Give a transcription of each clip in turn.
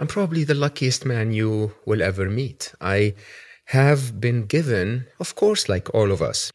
I'm probably the luckiest man you will ever meet. I have been given, of course, like all of us,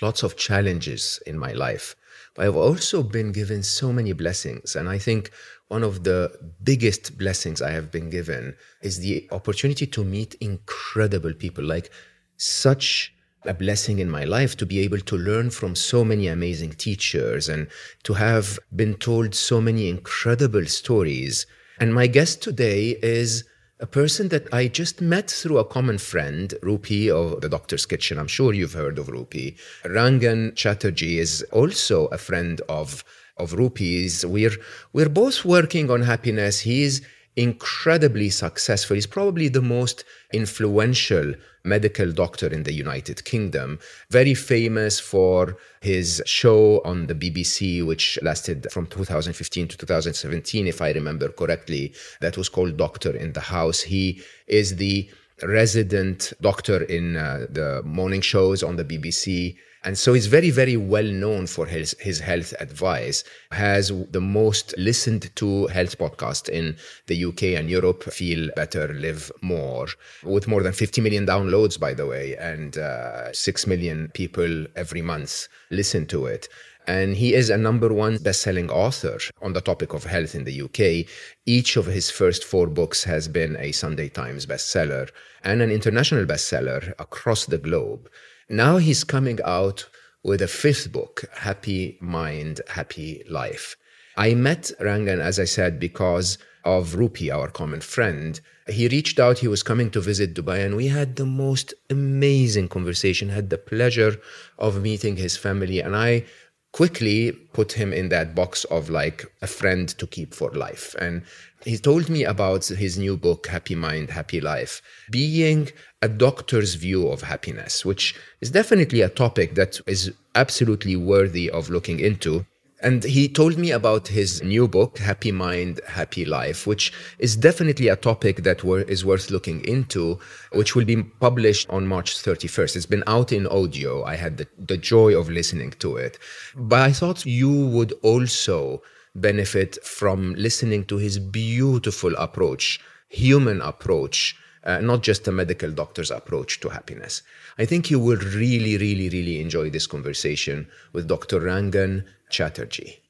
lots of challenges in my life. But I've also been given so many blessings. And I think one of the biggest blessings I have been given is the opportunity to meet incredible people, like such a blessing in my life to be able to learn from so many amazing teachers and to have been told so many incredible stories and my guest today is a person that I just met through a common friend, Rupy of the Doctor's Kitchen. I'm sure you've heard of Rupy. Rangan Chatterjee is also a friend of of Rupy's. We're we're both working on happiness. He's incredibly successful. He's probably the most influential medical doctor in the United Kingdom, very famous for his show on the BBC, which lasted from 2015 to 2017, if I remember correctly, that was called Doctor in the House. He is the resident doctor in uh, the morning shows on the BBC. And so he's very, very well known for his, his health advice, has the most listened to health podcast in the UK and Europe, Feel Better, Live More, with more than 50 million downloads, by the way, and uh, 6 million people every month listen to it. And he is a number one best-selling author on the topic of health in the UK. Each of his first four books has been a Sunday Times bestseller and an international bestseller across the globe. Now he's coming out with a fifth book, Happy Mind, Happy Life. I met Rangan, as I said, because of Rupy, our common friend. He reached out, he was coming to visit Dubai, and we had the most amazing conversation, had the pleasure of meeting his family. And I quickly put him in that box of like a friend to keep for life. And he told me about his new book, Happy Mind, Happy Life, being a doctor's view of happiness, which is definitely a topic that is absolutely worthy of looking into. And he told me about his new book, Happy Mind, Happy Life, which is definitely a topic that is worth looking into, which will be published on March 31st. It's been out in audio. I had the, the joy of listening to it. But I thought you would also benefit from listening to his beautiful approach, human approach, uh, not just a medical doctor's approach to happiness. I think you will really, really, really enjoy this conversation with Dr. Rangan Chatterjee.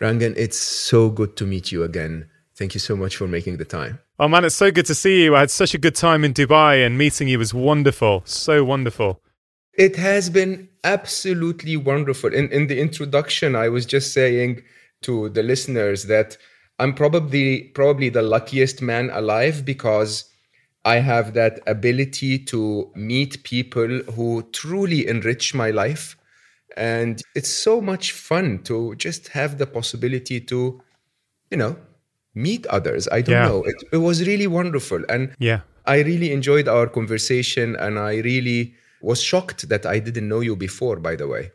Rangan, it's so good to meet you again. Thank you so much for making the time. Oh man, it's so good to see you. I had such a good time in Dubai and meeting you was wonderful. So wonderful. It has been absolutely wonderful. In, in the introduction, I was just saying to the listeners that I'm probably probably the luckiest man alive because I have that ability to meet people who truly enrich my life. And it's so much fun to just have the possibility to, you know, meet others. I don't yeah. know. It, it was really wonderful. And yeah. I really enjoyed our conversation and I really was shocked that I didn't know you before, by the way.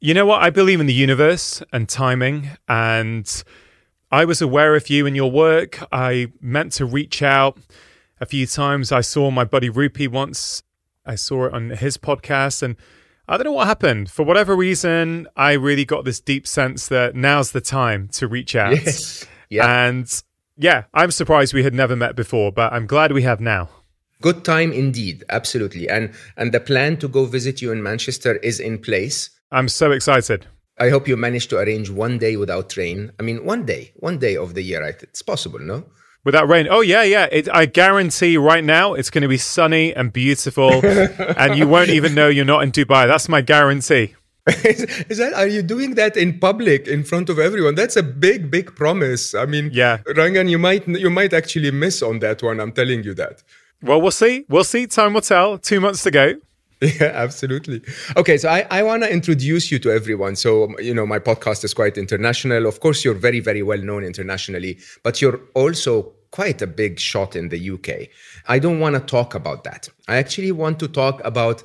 You know what? I believe in the universe and timing. And I was aware of you and your work. I meant to reach out a few times. I saw my buddy Rupy once. I saw it on his podcast. And I don't know what happened. For whatever reason, I really got this deep sense that now's the time to reach out. Yes. Yeah. And yeah, I'm surprised we had never met before, but I'm glad we have now. Good time indeed, absolutely. And and the plan to go visit you in Manchester is in place. I'm so excited. I hope you manage to arrange one day without rain. I mean, one day, one day of the year. It's possible, no? Without rain. Oh yeah, yeah. It, I guarantee right now it's going to be sunny and beautiful, and you won't even know you're not in Dubai. That's my guarantee. is, is, that are you doing that in public in front of everyone? That's a big, big promise. I mean, yeah, Rangan, you might you might actually miss on that one. I'm telling you that. Well, we'll see. We'll see. Time will tell. Two months to go. Yeah, absolutely. Okay, so I, I want to introduce you to everyone. So, you know, my podcast is quite international. Of course, you're very, very well known internationally, but you're also quite a big shot in the UK. I don't want to talk about that. I actually want to talk about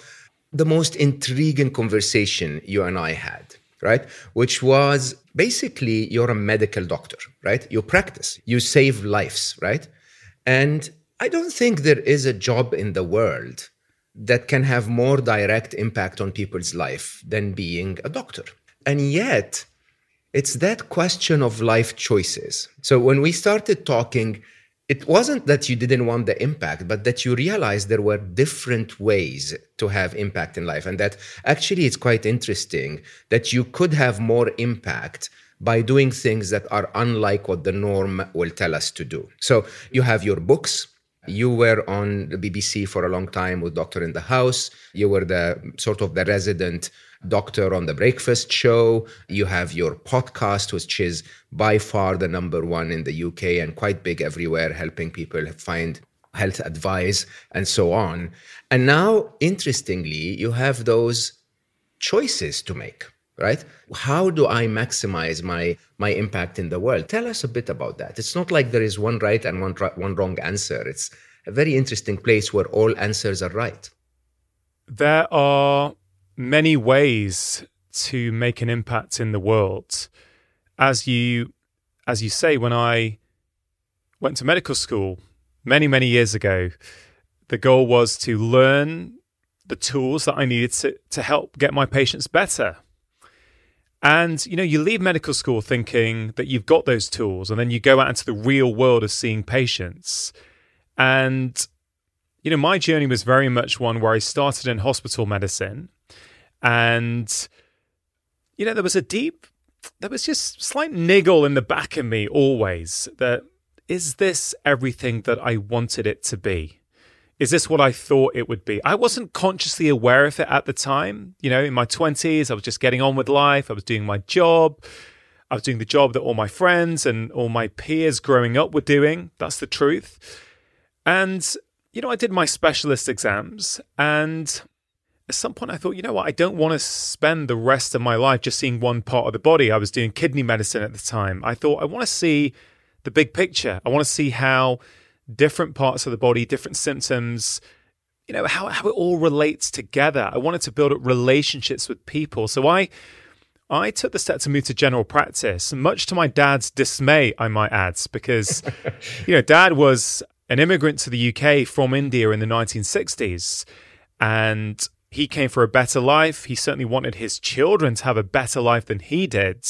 the most intriguing conversation you and I had, right? Which was basically you're a medical doctor, right? You practice, you save lives, right? And I don't think there is a job in the world that can have more direct impact on people's life than being a doctor. And yet, it's that question of life choices. So when we started talking, it wasn't that you didn't want the impact, but that you realized there were different ways to have impact in life. And that actually it's quite interesting that you could have more impact by doing things that are unlike what the norm will tell us to do. So you have your books. You were on the BBC for a long time with Doctor in the House. You were the sort of the resident doctor on the breakfast show. You have your podcast, which is by far the number one in the UK and quite big everywhere, helping people find health advice and so on. And now, interestingly, you have those choices to make right? How do i maximize my my impact in the world? Tell us a bit about that. It's not like there is one right and one one wrong answer. It's a very interesting place where all answers are right. There are many ways to make an impact in the world. As you as you say, when I went to medical school many, many years ago, the goal was to learn the tools that I needed to, to help get my patients better. And you know, you leave medical school thinking that you've got those tools, and then you go out into the real world of seeing patients. And you know, my journey was very much one where I started in hospital medicine and, you know, there was a deep, there was just slight niggle in the back of me always that is this everything that I wanted it to be? Is this what I thought it would be? I wasn't consciously aware of it at the time. You know, in my 20s, I was just getting on with life. I was doing my job. I was doing the job that all my friends and all my peers growing up were doing. That's the truth. And, you know, I did my specialist exams and at some point I thought, you know what, I don't want to spend the rest of my life just seeing one part of the body. I was doing kidney medicine at the time. I thought I want to see the big picture. I want to see how different parts of the body, different symptoms, you know, how, how it all relates together. I wanted to build up relationships with people. So I I took the step to move to general practice, much to my dad's dismay, I might add, because you know, dad was an immigrant to the UK from India in the 1960s. And he came for a better life. He certainly wanted his children to have a better life than he did.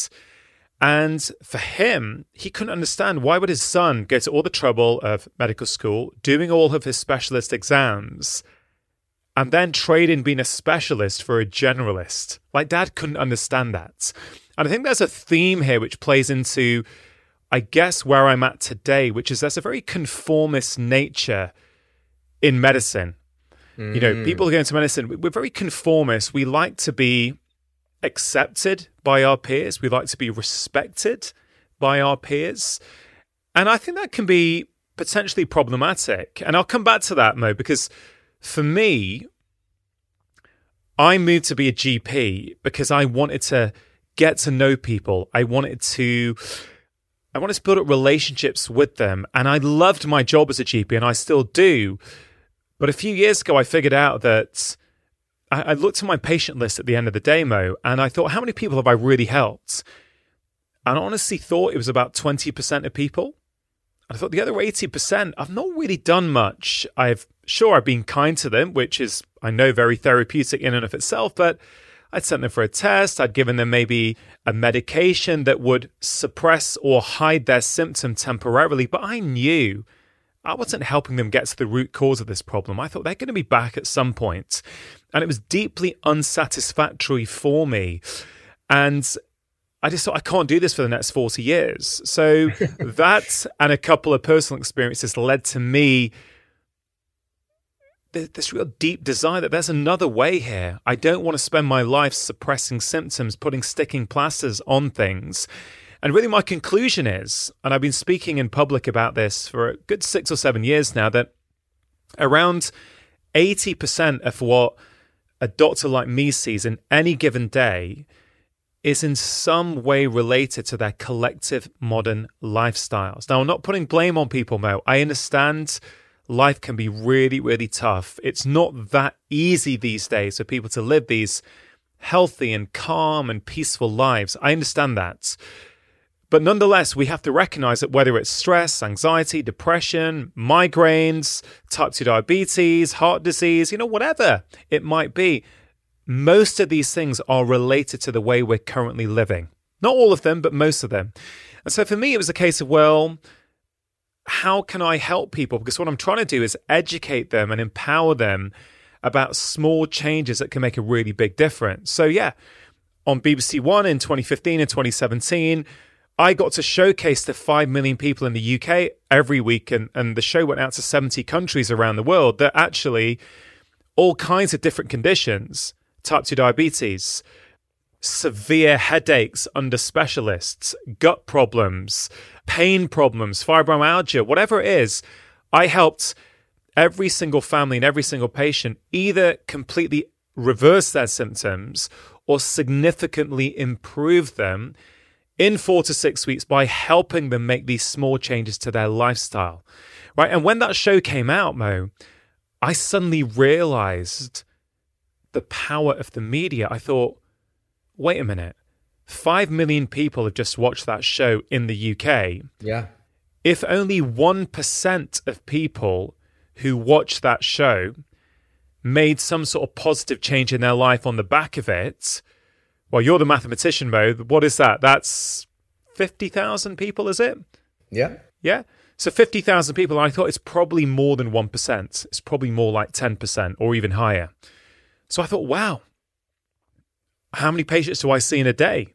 And for him, he couldn't understand why would his son go to all the trouble of medical school, doing all of his specialist exams, and then trade in being a specialist for a generalist. Like dad couldn't understand that. And I think there's a theme here which plays into, I guess, where I'm at today, which is there's a very conformist nature in medicine. Mm. You know, people who go into medicine, we're very conformist. We like to be accepted by our peers, we like to be respected by our peers. And I think that can be potentially problematic. And I'll come back to that, Mo, because for me, I moved to be a GP because I wanted to get to know people. I wanted to I wanted to build up relationships with them. And I loved my job as a GP and I still do. But a few years ago, I figured out that I, I looked at my patient list at the end of the demo and I thought, how many people have I really helped? And I honestly thought it was about 20% of people. I thought the other 80%, I've not really done much. I've sure I've been kind to them, which is, I know, very therapeutic in and of itself, but I'd sent them for a test. I'd given them maybe a medication that would suppress or hide their symptom temporarily. But I knew I wasn't helping them get to the root cause of this problem. I thought they're going to be back at some point. And it was deeply unsatisfactory for me. And I just thought I can't do this for the next 40 years. So that and a couple of personal experiences led to me this real deep desire that there's another way here. I don't want to spend my life suppressing symptoms, putting sticking plasters on things. And really, my conclusion is, and I've been speaking in public about this for a good six or seven years now, that around 80% of what a doctor like me sees in any given day is in some way related to their collective modern lifestyles. Now, I'm not putting blame on people, Mo. I understand life can be really, really tough. It's not that easy these days for people to live these healthy and calm and peaceful lives. I understand that. But nonetheless, we have to recognize that whether it's stress, anxiety, depression, migraines, type 2 diabetes, heart disease, you know, whatever it might be, most of these things are related to the way we're currently living. Not all of them, but most of them. And so for me, it was a case of, well, how can I help people? Because what I'm trying to do is educate them and empower them about small changes that can make a really big difference. So, yeah, on BBC One in 2015 and 2017, I got to showcase to 5 million people in the UK every week, and, and the show went out to 70 countries around the world that actually all kinds of different conditions type 2 diabetes, severe headaches under specialists, gut problems, pain problems, fibromyalgia, whatever it is. I helped every single family and every single patient either completely reverse their symptoms or significantly improve them in four to six weeks by helping them make these small changes to their lifestyle. Right. And when that show came out, Mo, I suddenly realized the power of the media. I thought, wait a minute. Five million people have just watched that show in the UK. Yeah. If only 1% of people who watched that show made some sort of positive change in their life on the back of it, well, you're the mathematician, Mo. What is that? That's 50,000 people, is it? Yeah. Yeah. So 50,000 people, I thought it's probably more than 1%. It's probably more like 10% or even higher. So I thought, wow, how many patients do I see in a day?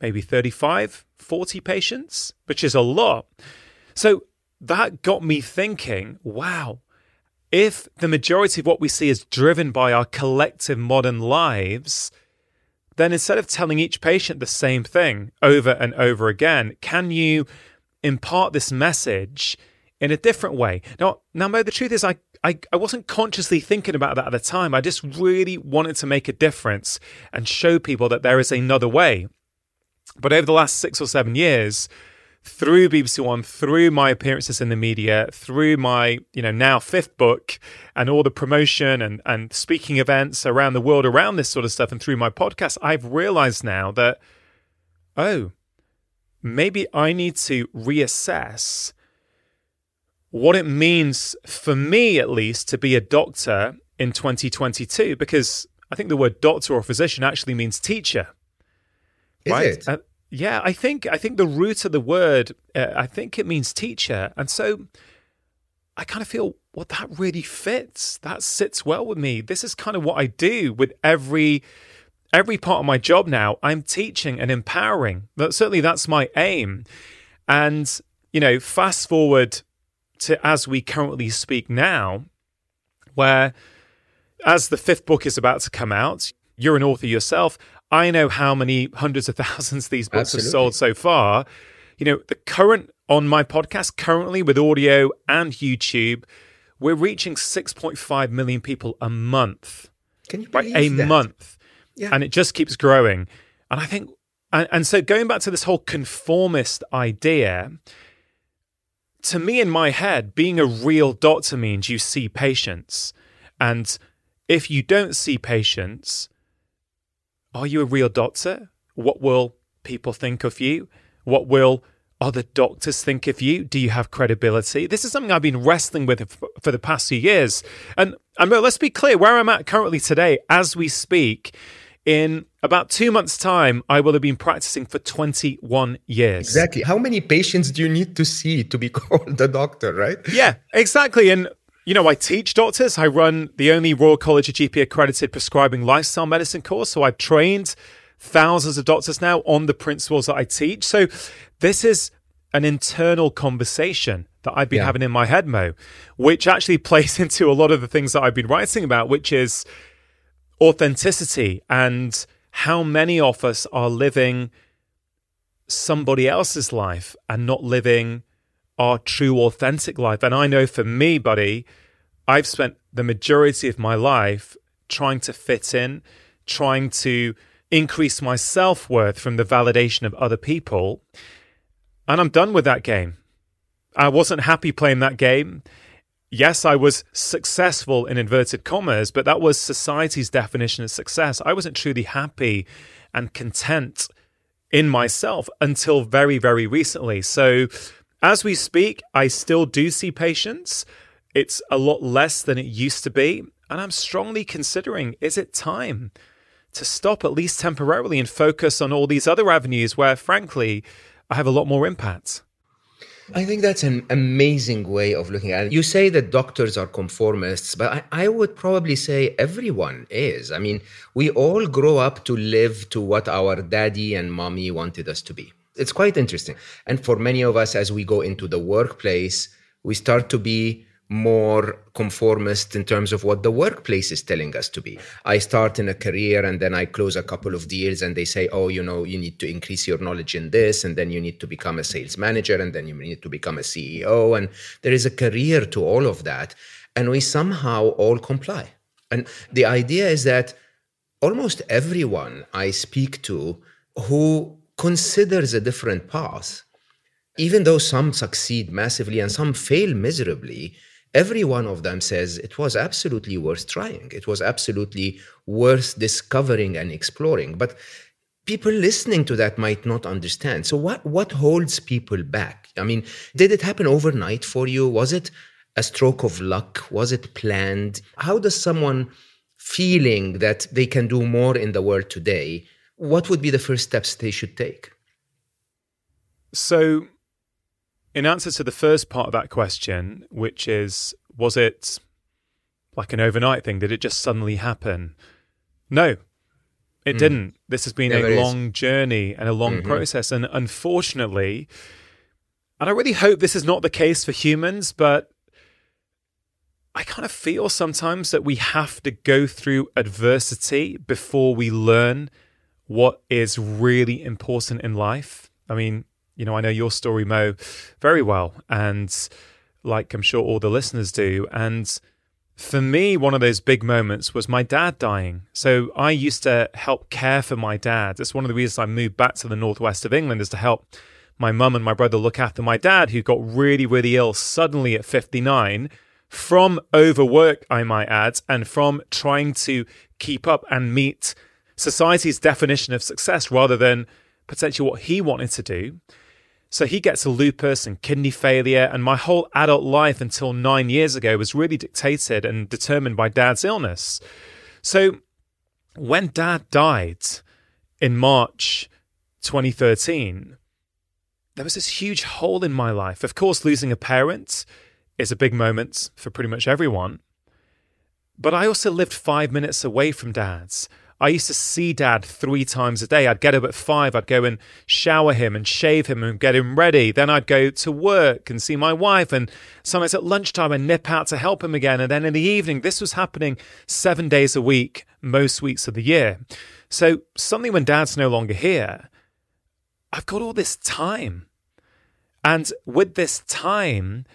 Maybe 35, 40 patients, which is a lot. So that got me thinking, wow, if the majority of what we see is driven by our collective modern lives, then instead of telling each patient the same thing over and over again, can you impart this message in a different way? Now, now, Mo, the truth is, I, I, I wasn't consciously thinking about that at the time. I just really wanted to make a difference and show people that there is another way. But over the last six or seven years, through BBC One, through my appearances in the media, through my, you know, now fifth book and all the promotion and, and speaking events around the world around this sort of stuff and through my podcast, I've realized now that, oh, maybe I need to reassess what it means for me, at least, to be a doctor in 2022, because I think the word doctor or physician actually means teacher. Is right? it? Uh, Yeah, I think I think the root of the word, uh, I think it means teacher, and so I kind of feel well that really fits. That sits well with me. This is kind of what I do with every every part of my job now. I'm teaching and empowering. But certainly that's my aim. And you know, fast forward to as we currently speak now, where as the fifth book is about to come out, you're an author yourself. I know how many hundreds of thousands these books Absolutely. have sold so far. You know, the current on my podcast, currently with audio and YouTube, we're reaching 6.5 million people a month. Can you Right? believe A that? month. Yeah. And it just keeps growing. And I think, and, and so going back to this whole conformist idea, to me in my head, being a real doctor means you see patients. And if you don't see patients, are you a real doctor? What will people think of you? What will other doctors think of you? Do you have credibility? This is something I've been wrestling with for the past few years. And, and let's be clear where I'm at currently today, as we speak, in about two months' time, I will have been practicing for 21 years. Exactly. How many patients do you need to see to be called a doctor, right? Yeah, exactly. And, you know, I teach doctors. I run the only Royal College of GP accredited prescribing lifestyle medicine course. So I've trained thousands of doctors now on the principles that I teach. So this is an internal conversation that I've been Yeah. having in my head, Mo, which actually plays into a lot of the things that I've been writing about, which is authenticity and how many of us are living somebody else's life and not living our true authentic life. And I know for me, buddy, I've spent the majority of my life trying to fit in, trying to increase my self worth from the validation of other people. And I'm done with that game. I wasn't happy playing that game. Yes, I was successful in inverted commas, but that was society's definition of success. I wasn't truly happy and content in myself until very, very recently. So, as we speak, I still do see patients. It's a lot less than it used to be. And I'm strongly considering is it time to stop, at least temporarily, and focus on all these other avenues where, frankly, I have a lot more impact? I think that's an amazing way of looking at it. You say that doctors are conformists, but I, I, would probably say everyone is. I mean, we all grow up to live to what our daddy and mommy wanted us to be. It's quite interesting. And for many of us, as we go into the workplace, we start to be more conformist in terms of what the workplace is telling us to be. I start in a career and then I close a couple of deals and they say, oh, you know, you need to increase your knowledge in this and then you need to become a sales manager and then you need to become a CEO. And there is a career to all of that. And we somehow all comply. And the idea is that almost everyone I speak to who considers a different path, even though some succeed massively and some fail miserably, every one of them says it was absolutely worth trying. It was absolutely worth discovering and exploring. But people listening to that might not understand. So what what holds people back? I mean, did it happen overnight for you? Was it a stroke of luck? Was it planned? How does someone feeling that they can do more in the world today, what would be the first steps they should take? So in answer to the first part of that question, which is, was it like an overnight thing? Did it just suddenly happen? No, it mm. didn't. This has been a long is. journey and a long mm-hmm. process. And unfortunately, and I really hope this is not the case for humans, but I kind of feel sometimes that we have to go through adversity before we learn what is really important in life. I mean, you know, I know your story, Mo, very well, and like I'm sure all the listeners do. And for me, one of those big moments was my dad dying. So I used to help care for my dad. That's one of the reasons I moved back to the northwest of England is to help my mum and my brother look after my dad, who got really, really ill suddenly at 59 from overwork, I might add, and from trying to keep up and meet society's definition of success rather than potentially what he wanted to do. So he gets lupus and kidney failure, and my whole adult life until nine years ago was really dictated and determined by dad's illness. So when dad died in March 2013, there was this huge hole in my life. Of course, losing a parent is a big moment for pretty much everyone. But I also lived five minutes away from dad's. I used to see dad three times a day. I'd get up at five, I'd go and shower him and shave him and get him ready. Then I'd go to work and see my wife. And sometimes at lunchtime, I'd nip out to help him again. And then in the evening, this was happening seven days a week, most weeks of the year. So, suddenly, when dad's no longer here, I've got all this time. And with this time,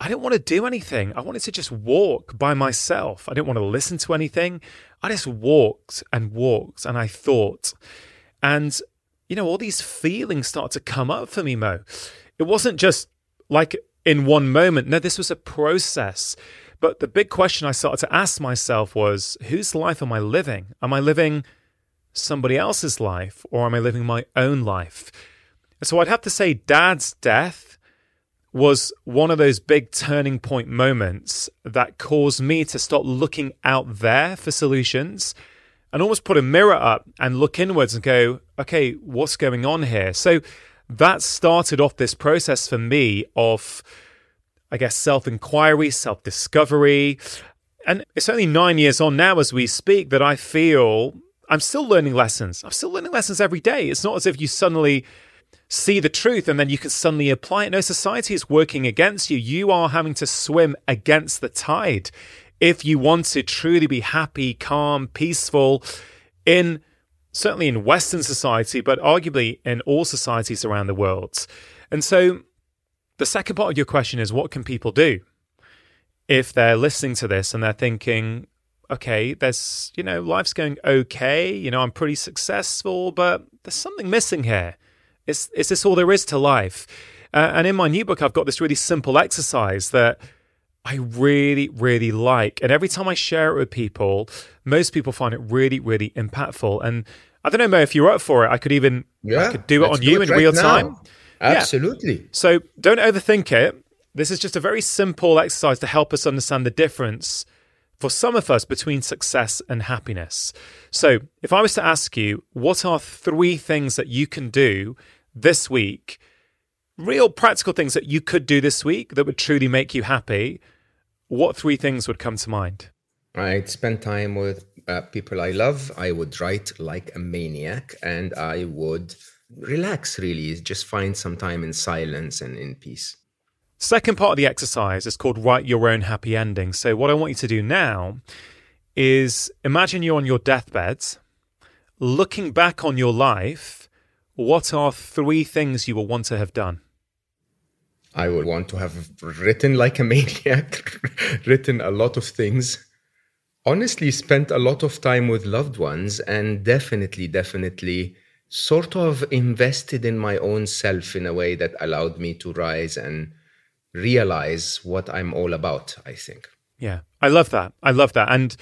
I didn't want to do anything. I wanted to just walk by myself. I didn't want to listen to anything. I just walked and walked and I thought. And, you know, all these feelings started to come up for me, Mo. It wasn't just like in one moment. No, this was a process. But the big question I started to ask myself was whose life am I living? Am I living somebody else's life or am I living my own life? So I'd have to say, Dad's death was one of those big turning point moments that caused me to start looking out there for solutions and almost put a mirror up and look inwards and go, okay, what's going on here? So that started off this process for me of, I guess, self inquiry, self discovery. And it's only nine years on now as we speak that I feel I'm still learning lessons. I'm still learning lessons every day. It's not as if you suddenly see the truth and then you can suddenly apply it. No, society is working against you. You are having to swim against the tide if you want to truly be happy, calm, peaceful in certainly in Western society, but arguably in all societies around the world. And so the second part of your question is what can people do if they're listening to this and they're thinking, okay, there's, you know, life's going okay. You know, I'm pretty successful, but there's something missing here. Is, is this all there is to life? Uh, and in my new book, I've got this really simple exercise that I really, really like. And every time I share it with people, most people find it really, really impactful. And I don't know, Mo, if you're up for it, I could even yeah, I could do it on you it in right real now. time. Absolutely. Yeah. So don't overthink it. This is just a very simple exercise to help us understand the difference for some of us between success and happiness. So, if I was to ask you, what are three things that you can do this week, real practical things that you could do this week that would truly make you happy, what three things would come to mind? I'd spend time with uh, people I love. I would write like a maniac and I would relax, really, just find some time in silence and in peace. Second part of the exercise is called Write Your Own Happy Ending. So, what I want you to do now is imagine you're on your deathbed, looking back on your life. What are three things you will want to have done? I would want to have written like a maniac, written a lot of things. Honestly, spent a lot of time with loved ones, and definitely, definitely sort of invested in my own self in a way that allowed me to rise and realize what I'm all about, I think. Yeah, I love that. I love that. And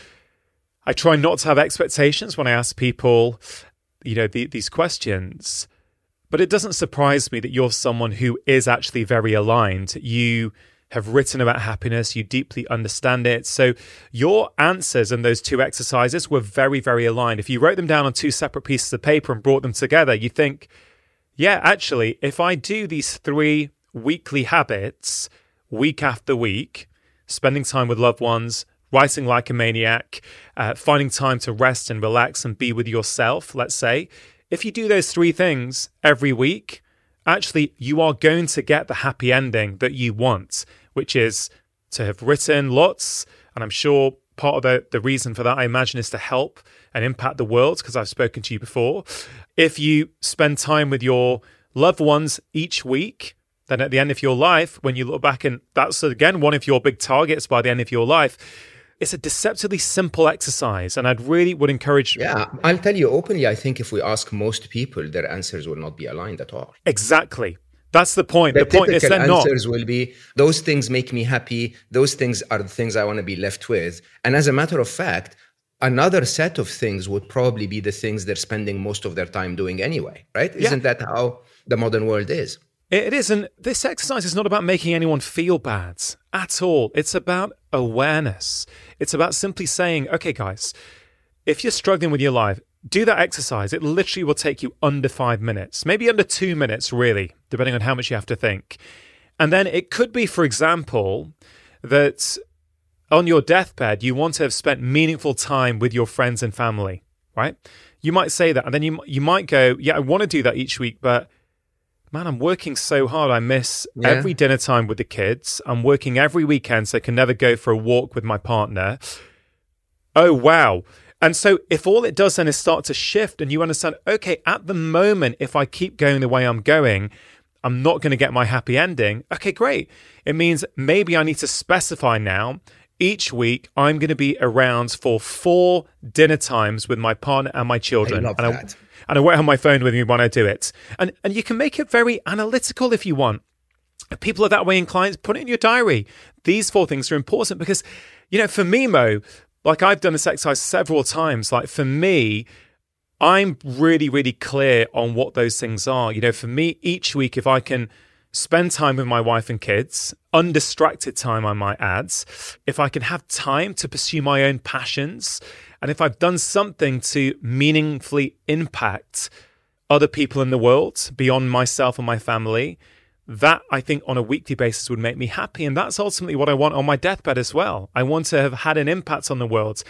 I try not to have expectations when I ask people, you know, the, these questions. But it doesn't surprise me that you're someone who is actually very aligned. You have written about happiness, you deeply understand it. So your answers and those two exercises were very, very aligned. If you wrote them down on two separate pieces of paper and brought them together, you think, yeah, actually, if I do these three weekly habits week after week, spending time with loved ones, writing like a maniac, uh, finding time to rest and relax and be with yourself, let's say, if you do those three things every week, actually, you are going to get the happy ending that you want, which is to have written lots. And I'm sure part of the, the reason for that, I imagine, is to help and impact the world, because I've spoken to you before. If you spend time with your loved ones each week, then at the end of your life, when you look back and that's again one of your big targets by the end of your life, it's a deceptively simple exercise. And I'd really would encourage. Yeah, I'll tell you openly, I think if we ask most people, their answers will not be aligned at all. Exactly. That's the point. The, the point is they're answers not. will be those things make me happy. Those things are the things I want to be left with. And as a matter of fact, another set of things would probably be the things they're spending most of their time doing anyway, right? Yeah. Isn't that how the modern world is? It isn't. This exercise is not about making anyone feel bad at all. It's about awareness. It's about simply saying, okay, guys, if you're struggling with your life, do that exercise. It literally will take you under five minutes, maybe under two minutes, really, depending on how much you have to think. And then it could be, for example, that on your deathbed, you want to have spent meaningful time with your friends and family, right? You might say that, and then you, you might go, yeah, I want to do that each week, but man, I'm working so hard. I miss yeah. every dinner time with the kids. I'm working every weekend, so I can never go for a walk with my partner. Oh, wow. And so, if all it does then is start to shift, and you understand, okay, at the moment, if I keep going the way I'm going, I'm not going to get my happy ending. Okay, great. It means maybe I need to specify now each week I'm going to be around for four dinner times with my partner and my children. I and. I, and I won't have my phone with me when I do it. And and you can make it very analytical if you want. People are that way inclined, put it in your diary. These four things are important because, you know, for me, Mo, like I've done this exercise several times. Like for me, I'm really, really clear on what those things are. You know, for me, each week, if I can spend time with my wife and kids, undistracted time, I might add, if I can have time to pursue my own passions, and if I've done something to meaningfully impact other people in the world beyond myself and my family, that I think on a weekly basis would make me happy. And that's ultimately what I want on my deathbed as well. I want to have had an impact on the world.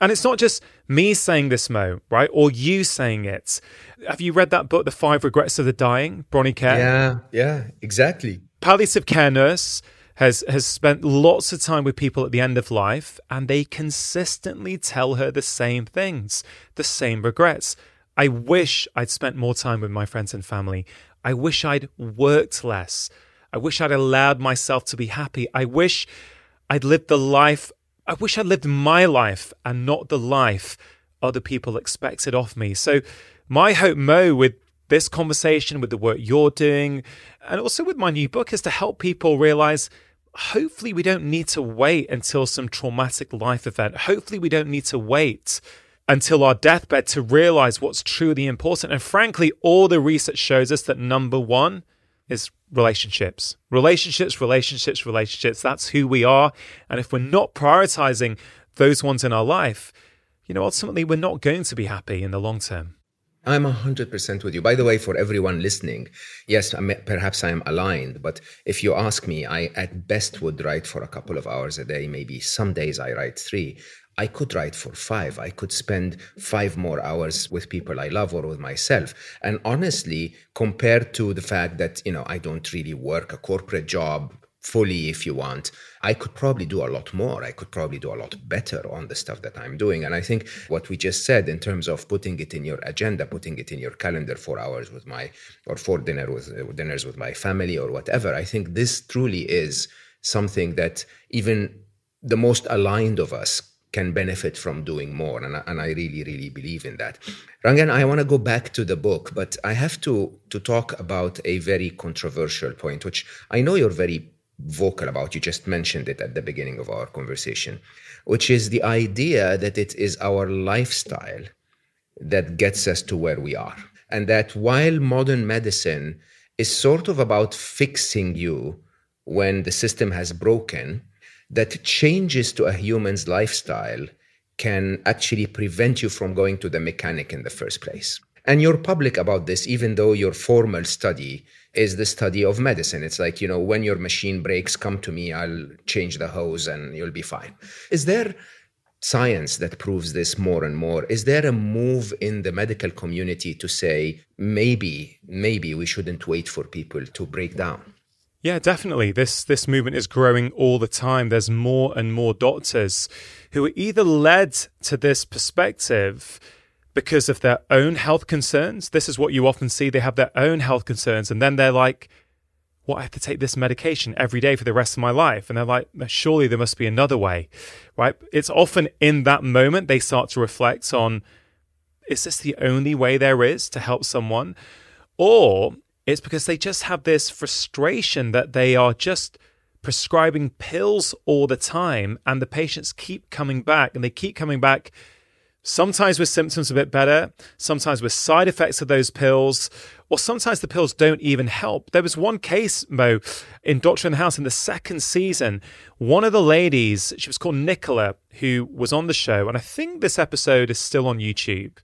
And it's not just me saying this, Mo, right? Or you saying it. Have you read that book, The Five Regrets of the Dying, Bronnie Kerr? Yeah, yeah, exactly. Palliative care nurse has has spent lots of time with people at the end of life and they consistently tell her the same things, the same regrets. I wish I'd spent more time with my friends and family. I wish I'd worked less. I wish I'd allowed myself to be happy. I wish I'd lived the life I wish I'd lived my life and not the life other people expected of me. So, my hope, Mo, with this conversation, with the work you're doing, and also with my new book, is to help people realize hopefully we don't need to wait until some traumatic life event. Hopefully, we don't need to wait until our deathbed to realize what's truly important. And frankly, all the research shows us that number one is relationships. Relationships, relationships, relationships. That's who we are. And if we're not prioritizing those ones in our life, you know, ultimately we're not going to be happy in the long term. I'm 100% with you. By the way, for everyone listening, yes, perhaps I am aligned, but if you ask me, I at best would write for a couple of hours a day. Maybe some days I write three. I could write for five. I could spend five more hours with people I love or with myself. And honestly, compared to the fact that, you know, I don't really work a corporate job fully if you want i could probably do a lot more i could probably do a lot better on the stuff that i'm doing and i think what we just said in terms of putting it in your agenda putting it in your calendar for hours with my or for dinner with uh, dinners with my family or whatever i think this truly is something that even the most aligned of us can benefit from doing more. And, and I really, really believe in that. Rangan, I want to go back to the book, but I have to, to talk about a very controversial point, which I know you're very vocal about. You just mentioned it at the beginning of our conversation, which is the idea that it is our lifestyle that gets us to where we are. And that while modern medicine is sort of about fixing you when the system has broken, that changes to a human's lifestyle can actually prevent you from going to the mechanic in the first place. And you're public about this, even though your formal study is the study of medicine. It's like, you know, when your machine breaks, come to me, I'll change the hose and you'll be fine. Is there science that proves this more and more? Is there a move in the medical community to say, maybe, maybe we shouldn't wait for people to break down? Yeah, definitely. This this movement is growing all the time. There's more and more doctors who are either led to this perspective because of their own health concerns. This is what you often see. They have their own health concerns, and then they're like, "What? I have to take this medication every day for the rest of my life?" And they're like, "Surely there must be another way." Right? It's often in that moment they start to reflect on, "Is this the only way there is to help someone?" Or it's because they just have this frustration that they are just prescribing pills all the time and the patients keep coming back and they keep coming back sometimes with symptoms a bit better, sometimes with side effects of those pills, or sometimes the pills don't even help. There was one case, Mo, in Doctor in the House in the second season. One of the ladies, she was called Nicola, who was on the show, and I think this episode is still on YouTube.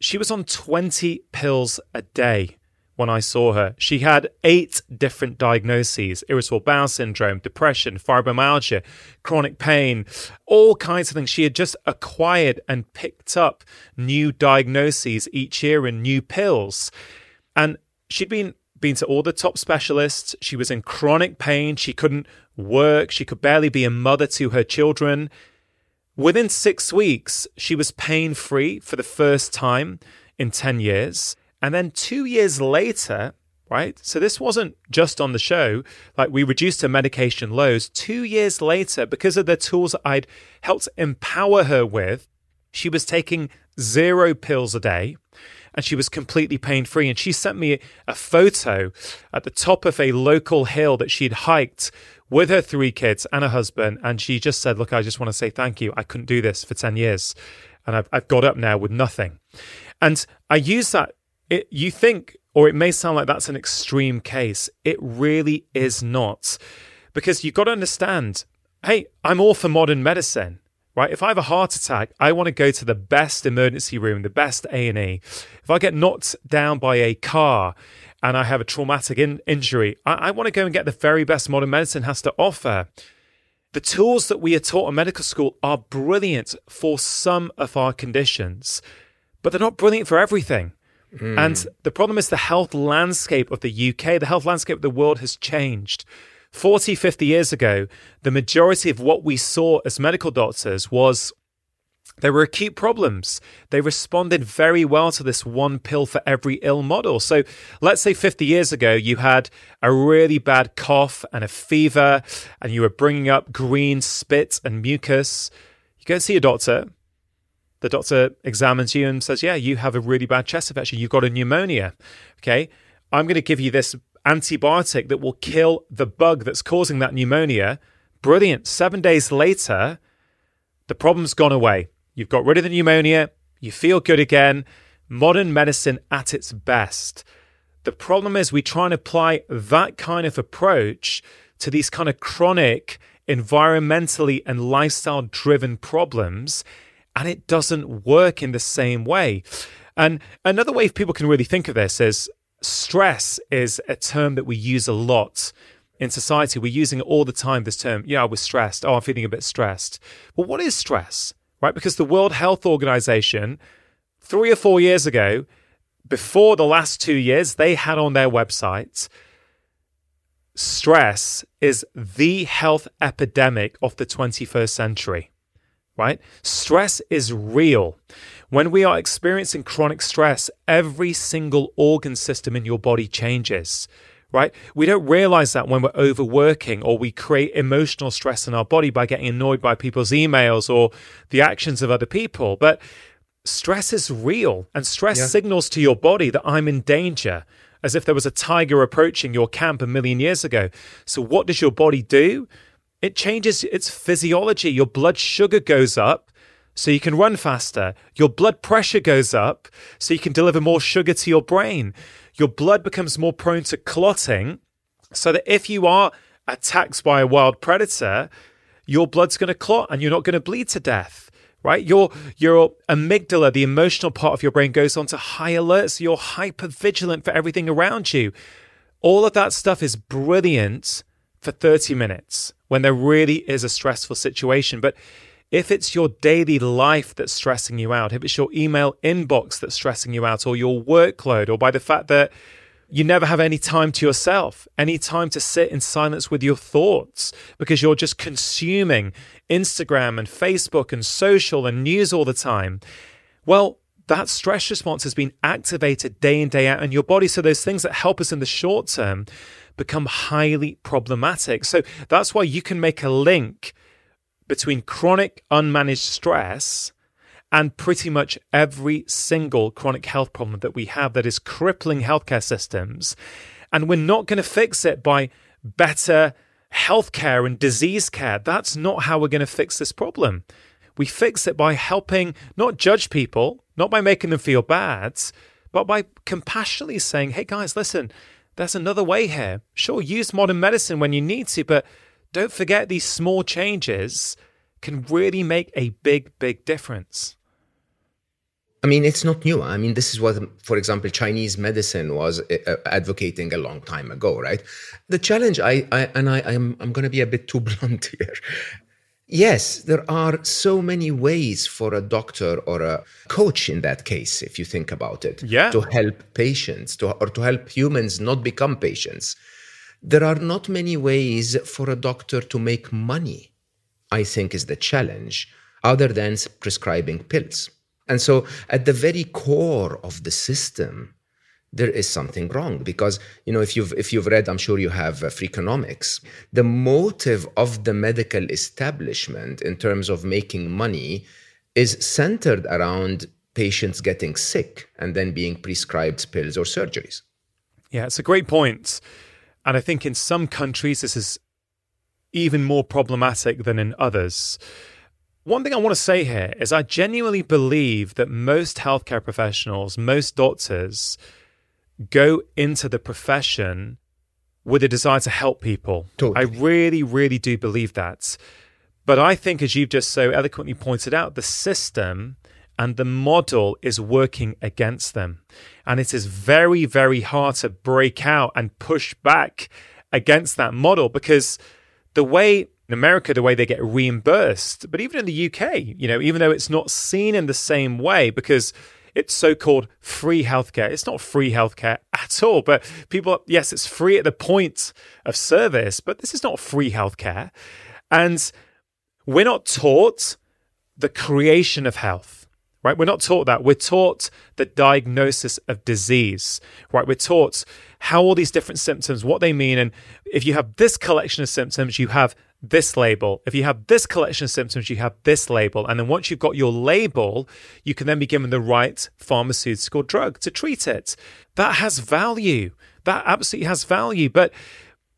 She was on 20 pills a day when I saw her. She had eight different diagnoses irritable bowel syndrome, depression, fibromyalgia, chronic pain, all kinds of things. She had just acquired and picked up new diagnoses each year and new pills. And she'd been been to all the top specialists. She was in chronic pain. She couldn't work. She could barely be a mother to her children. Within six weeks, she was pain free for the first time in 10 years. And then two years later, right? So this wasn't just on the show. Like we reduced her medication lows. Two years later, because of the tools I'd helped empower her with, she was taking zero pills a day and she was completely pain free. And she sent me a photo at the top of a local hill that she'd hiked with her three kids and her husband. And she just said, Look, I just want to say thank you. I couldn't do this for 10 years. And I've, I've got up now with nothing. And I use that it, you think, or it may sound like that's an extreme case. It really is not. Because you've got to understand hey, I'm all for modern medicine right if i have a heart attack i want to go to the best emergency room the best a&e if i get knocked down by a car and i have a traumatic in- injury I-, I want to go and get the very best modern medicine has to offer the tools that we are taught in medical school are brilliant for some of our conditions but they're not brilliant for everything Mm. And the problem is the health landscape of the UK, the health landscape of the world has changed. 40, 50 years ago, the majority of what we saw as medical doctors was They were acute problems. They responded very well to this one pill for every ill model. So let's say 50 years ago, you had a really bad cough and a fever, and you were bringing up green spit and mucus. You go and see a doctor. The doctor examines you and says, Yeah, you have a really bad chest infection. You've got a pneumonia. Okay. I'm going to give you this antibiotic that will kill the bug that's causing that pneumonia. Brilliant. Seven days later, the problem's gone away. You've got rid of the pneumonia, you feel good again. Modern medicine at its best. The problem is we try and apply that kind of approach to these kind of chronic, environmentally and lifestyle driven problems, and it doesn't work in the same way. And another way people can really think of this is stress is a term that we use a lot in society. We're using it all the time, this term. Yeah, I was stressed. Oh, I'm feeling a bit stressed. But what is stress? right? Because the World Health Organization, three or four years ago, before the last two years, they had on their website stress is the health epidemic of the 21st century, right? Stress is real. When we are experiencing chronic stress, every single organ system in your body changes right? We don't realize that when we're overworking or we create emotional stress in our body by getting annoyed by people's emails or the actions of other people. But stress is real and stress yeah. signals to your body that I'm in danger, as if there was a tiger approaching your camp a million years ago. So, what does your body do? It changes its physiology. Your blood sugar goes up so you can run faster. Your blood pressure goes up so you can deliver more sugar to your brain your blood becomes more prone to clotting, so that if you are attacked by a wild predator, your blood's going to clot and you're not going to bleed to death. Right, your your amygdala, the emotional part of your brain, goes on to high alert, so you're hyper vigilant for everything around you. All of that stuff is brilliant for 30 minutes when there really is a stressful situation. But if it's your daily life that's stressing you out, if it's your email inbox that's stressing you out, or your workload, or by the fact that you never have any time to yourself, any time to sit in silence with your thoughts because you're just consuming Instagram and Facebook and social and news all the time. Well, that stress response has been activated day in, day out in your body. So those things that help us in the short term become highly problematic. So that's why you can make a link between chronic unmanaged stress and pretty much every single chronic health problem that we have that is crippling healthcare systems. And we're not going to fix it by better healthcare and disease care. That's not how we're going to fix this problem. We fix it by helping not judge people, not by making them feel bad, but by compassionately saying, hey guys, listen, there's another way here. Sure, use modern medicine when you need to, but don't forget these small changes can really make a big, big difference. I mean, it's not new. I mean, this is what, for example, Chinese medicine was uh, uh advocating a long time ago, right? The challenge, I, I and I, I'm, I'm going to be a bit too blunt here. Yes, there are so many ways for a doctor or a coach in that case, if you think about it, yeah. to help patients to, or to help humans not become patients there are not many ways for a doctor to make money, I think is the challenge, other than prescribing pills. And so, at the very core of the system, there is something wrong because you know if you've if you've read i'm sure you have uh, freakonomics the motive of the medical establishment in terms of making money is centered around patients getting sick and then being prescribed pills or surgeries yeah it's a great point and I think in some countries, this is even more problematic than in others. One thing I want to say here is I genuinely believe that most healthcare professionals, most doctors, go into the profession with a desire to help people. Totally. I really, really do believe that. But I think, as you've just so eloquently pointed out, the system and the model is working against them. And it is very, very hard to break out and push back against that model because the way in America, the way they get reimbursed, but even in the UK, you know, even though it's not seen in the same way because it's so called free healthcare. It's not free healthcare at all, but people, yes, it's free at the point of service, but this is not free healthcare. And we're not taught the creation of health. Right? We're not taught that. We're taught the diagnosis of disease. Right? We're taught how all these different symptoms, what they mean. And if you have this collection of symptoms, you have this label. If you have this collection of symptoms, you have this label. And then once you've got your label, you can then be given the right pharmaceutical drug to treat it. That has value. That absolutely has value. But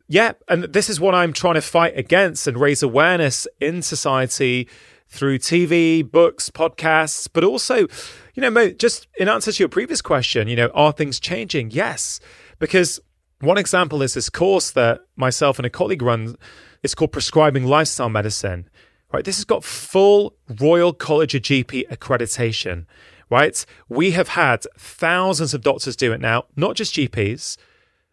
yeah, and this is what I'm trying to fight against and raise awareness in society through TV, books, podcasts, but also, you know, just in answer to your previous question, you know, are things changing? Yes, because one example is this course that myself and a colleague run. It's called Prescribing Lifestyle Medicine. Right, this has got full Royal College of GP accreditation. Right, we have had thousands of doctors do it now, not just GPs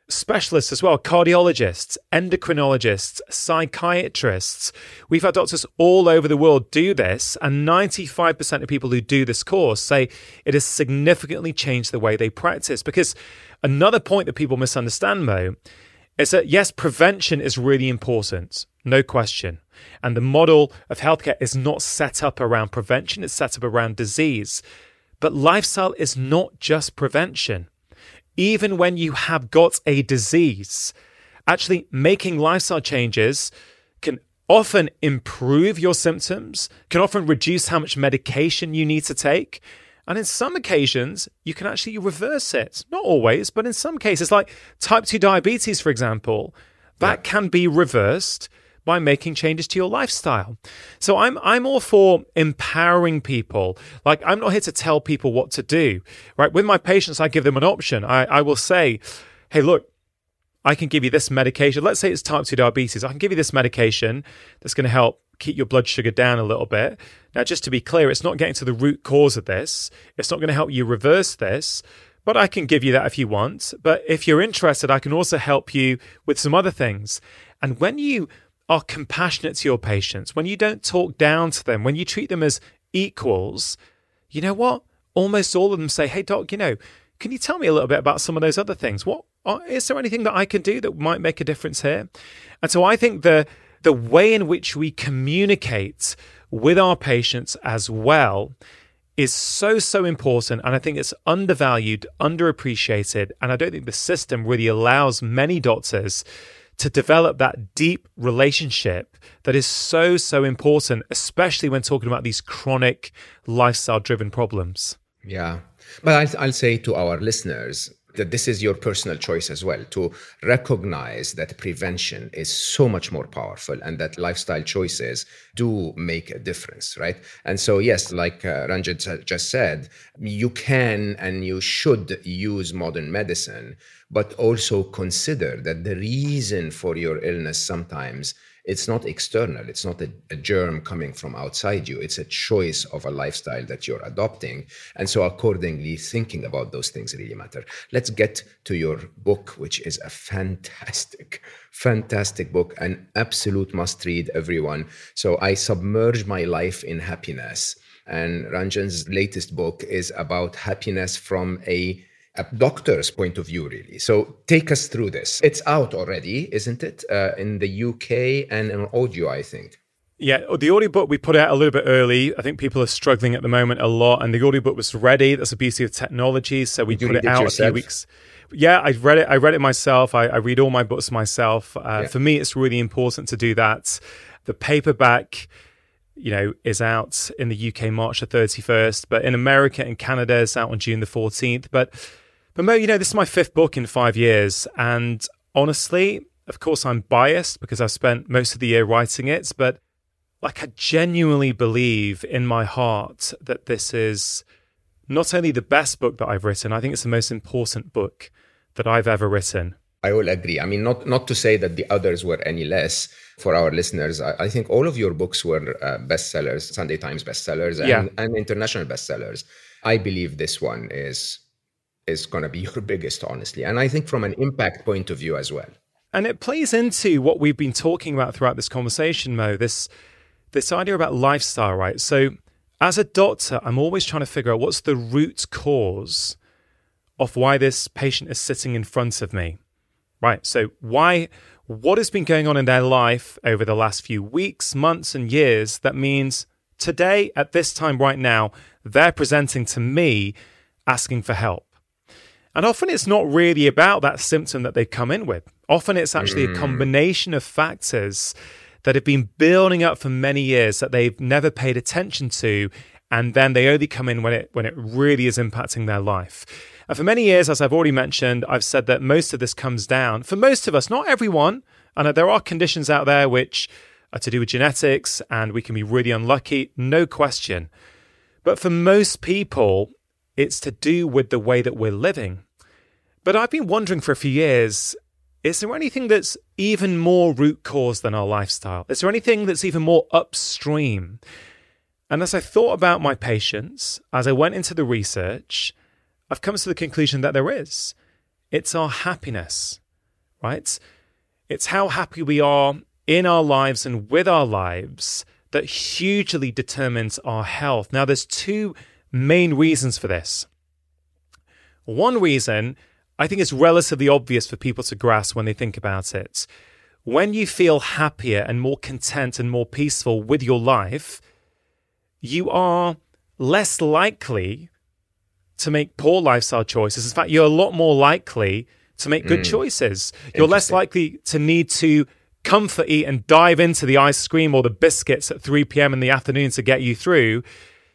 specialists as well cardiologists, endocrinologists, psychiatrists. We've had doctors all over the world do this, and 95% of people who do this course say it has significantly changed the way they practice. Because another point that people misunderstand, Mo, is that yes, prevention is really important, no question. And the model of healthcare is not set up around prevention, it's set up around disease. But lifestyle is not just prevention even when you have got a disease. Actually, making lifestyle changes can often improve your symptoms, can often reduce how much medication you need to take. And in some occasions, you can actually reverse it. Not always, but in some cases, like type 2 diabetes, for example, that yeah. can be reversed by making changes to your lifestyle. So I'm I'm all for empowering people. Like I'm not here to tell people what to do. Right? With my patients, I give them an option. I, I will say, hey, look, I can give you this medication. Let's say it's type 2 diabetes. I can give you this medication that's going to help keep your blood sugar down a little bit. Now, just to be clear, it's not getting to the root cause of this. It's not going to help you reverse this, but I can give you that if you want. But if you're interested, I can also help you with some other things. And when you are compassionate to your patients, when you don't talk down to them, when you treat them as equals, you know what? Almost all of them say, "Hey, doc, you know, can you tell me a little bit about some of those other things? What Oh, is there anything that I can do that might make a difference here?" And so I think the the way in which we communicate with our patients as well is so so important and i think it's undervalued underappreciated and i don't think the system really allows many doctors to develop that deep relationship that is so, so important, especially when talking about these chronic lifestyle driven problems. Yeah. But I'll, I'll say to our listeners, that this is your personal choice as well to recognize that prevention is so much more powerful and that lifestyle choices do make a difference right? And so yes like uh, Rangan just said you can and you should use modern medicine but also consider that the reason for your illness sometimes it's not external. It's not a, a, germ coming from outside you. It's a choice of a lifestyle that you're adopting. And so accordingly thinking about those things really matter. Let's get to your book which is a fantastic fantastic book an absolute must read everyone. So i submerge my life in happiness. And Rangan's latest book is about happiness from a a doctor's point of view, really. So take us through this. It's out already, isn't it? Uh, in the UK and in audio, I think. Yeah, the audiobook we put out a little bit early. I think people are struggling at the moment a lot, and the audiobook was ready. That's the beauty of technology. So we put it out yourself? a few weeks. Yeah, I read it. I read it myself. I, I read all my books myself. Uh, yeah. For me, it's really important to do that. The paperback, you know, is out in the UK March the 31st, but in America and Canada, it's out on June the 14th. But but Mo, you know, this is my fifth book in five years. And honestly, of course, I'm biased because I've spent most of the year writing it. But like, I genuinely believe in my heart that this is not only the best book that I've written, I think it's the most important book that I've ever written. I will agree. I mean, not not to say that the others were any less for our listeners. I, I think all of your books were uh, bestsellers, Sunday Times bestsellers, and, yeah. and international bestsellers. I believe this one is is going to be your biggest, honestly. And I think from an impact point of view as well. And it plays into what we've been talking about throughout this conversation, Mo. This this idea about lifestyle, right? So, as a doctor, I'm always trying to figure out what's the root cause of why this patient is sitting in front of me, right? So, why? What has been going on in their life over the last few weeks, months, and years that means today, at this time right now, they're presenting to me asking for help. And often it's not really about that symptom that they've come in with. Often it's actually mm. a combination of factors that have been building up for many years that they've never paid attention to. And then they only come in when it when it really is impacting their life. And for many years, as I've already mentioned, I've said that most of this comes down for most of us, not everyone. And there are conditions out there which are to do with genetics and we can be really unlucky, no question. But for most people, it's to do with the way that we're living. But I've been wondering for a few years is there anything that's even more root cause than our lifestyle? Is there anything that's even more upstream? And as I thought about my patients, as I went into the research, I've come to the conclusion that there is. It's our happiness, right? It's how happy we are in our lives and with our lives that hugely determines our health. Now, there's two main reasons for this. One reason I think it's relatively obvious for people to grasp when they think about it. When you feel happier and more content and more peaceful with your life, you are less likely to make poor lifestyle choices. In fact, you're a lot more likely to make good mm. choices. You're less likely to need to comfort eat and dive into the ice cream or the biscuits at 3 p.m. in the afternoon to get you through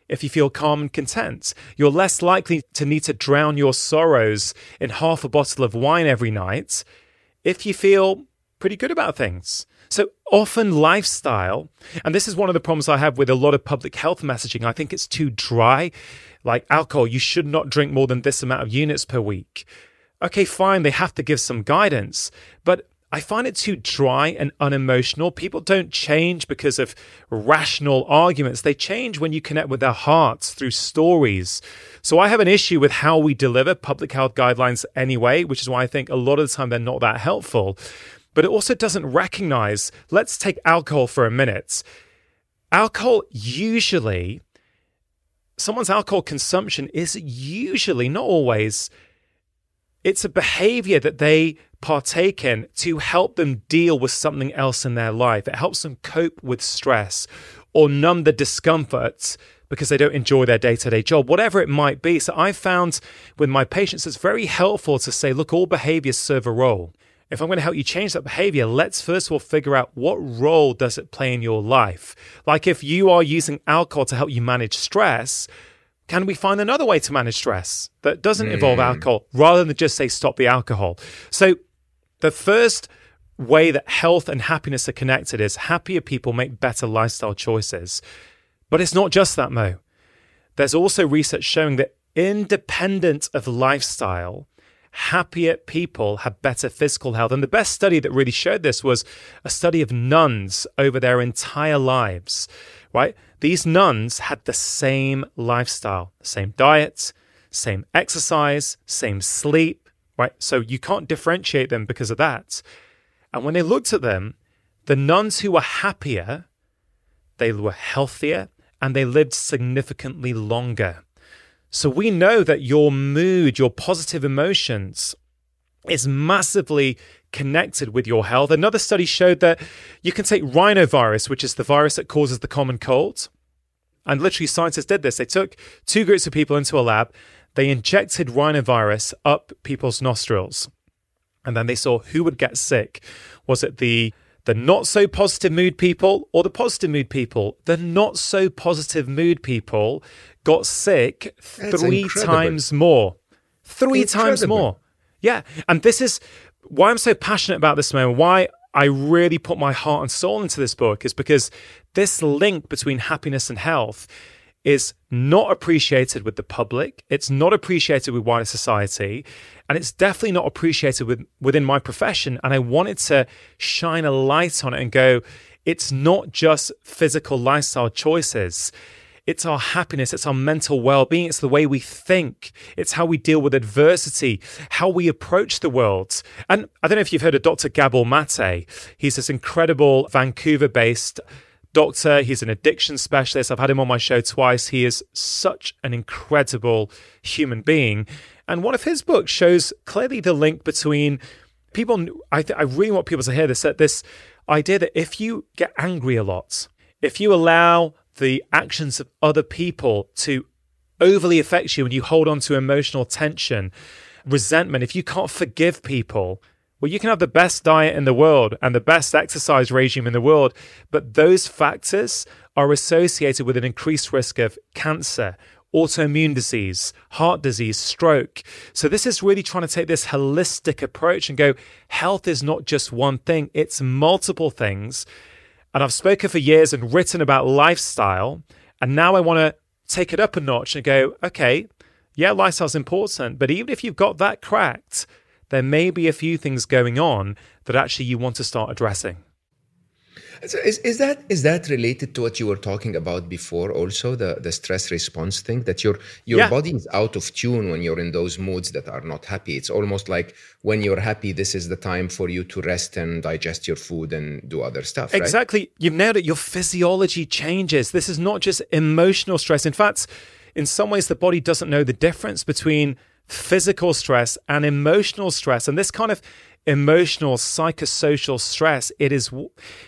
if you feel calm and content. You're less likely to need to drown your sorrows in half a bottle of wine every night if you feel pretty good about things. So often, lifestyle, and this is one of the problems I have with a lot of public health messaging. I think it's too dry. Like alcohol, you should not drink more than this amount of units per week. Okay, fine, they have to give some guidance, but I find it too dry and unemotional. People don't change because of rational arguments. They change when you connect with their hearts through stories. So I have an issue with how we deliver public health guidelines anyway, which is why I think a lot of the time they're not that helpful. But it also doesn't recognize, let's take alcohol for a minute. Alcohol usually, someone's alcohol consumption is usually, not always, it's a behavior that they partake in to help them deal with something else in their life. It helps them cope with stress or numb the discomforts because they don't enjoy their day to day job, whatever it might be. So I found with my patients, it's very helpful to say, look, all behaviors serve a role. If I'm going to help you change that behavior, let's first of all figure out what role does it play in your life. Like if you are using alcohol to help you manage stress, can we find another way to manage stress that doesn't involve hmm. alcohol rather than just say stop the alcohol? So the first way that health and happiness are connected is happier people make better lifestyle choices. But it's not just that, Mo. There's also research showing that independent of lifestyle, happier people have better physical health. And the best study that really showed this was a study of nuns over their entire lives, right? These nuns had the same lifestyle, the same diet, same exercise, same sleep, right? So you can't differentiate them because of that. And when they looked at them, the nuns who were happier, they were healthier and they lived significantly longer. So we know that your mood, your positive emotions, is massively connected with your health. Another study showed that you can take rhinovirus, which is the virus that causes the common cold. And literally, scientists did this. They took two groups of people into a lab they injected rhinovirus up people's nostrils. And then they saw who would get sick. Was it the the not so positive mood people or the positive mood people? The not so positive mood people got sick That's three incredible. times more. Three incredible. times more. Yeah. And this is why I'm so passionate about this moment, why I really put my heart and soul into this book is because this link between happiness and health is not appreciated with the public. It's not appreciated with wider society. And it's definitely not appreciated with, within my profession. And I wanted to shine a light on it and go, it's not just physical lifestyle choices. It's our happiness, it's our mental well being, it's the way we think, it's how we deal with adversity, how we approach the world. And I don't know if you've heard of Dr. Gabor Mate. He's this incredible Vancouver based doctor. He's an addiction specialist. I've had him on my show twice. He is such an incredible human being. And one of his books shows clearly the link between people. I, th- I really want people to hear this that this idea that if you get angry a lot, if you allow the actions of other people to overly affect you and you hold on to emotional tension, resentment, if you can't forgive people, well, you can have the best diet in the world and the best exercise regime in the world, but those factors are associated with an increased risk of cancer, autoimmune disease, heart disease, stroke. So, this is really trying to take this holistic approach and go, health is not just one thing, it's multiple things. And I've spoken for years and written about lifestyle. And now I want to take it up a notch and go, okay, yeah, lifestyle's important, but even if you've got that cracked, there may be a few things going on that actually you want to start addressing. So is, is that is that related to what you were talking about before also the, the stress response thing that your your yeah. body is out of tune when you're in those moods that are not happy? It's almost like when you're happy this is the time for you to rest and digest your food and do other stuff right? exactly. You've nailed it. Your physiology changes. This is not just emotional stress. In fact in some ways the body doesn't know the difference between physical stress and emotional stress. And this kind of emotional psychosocial stress it is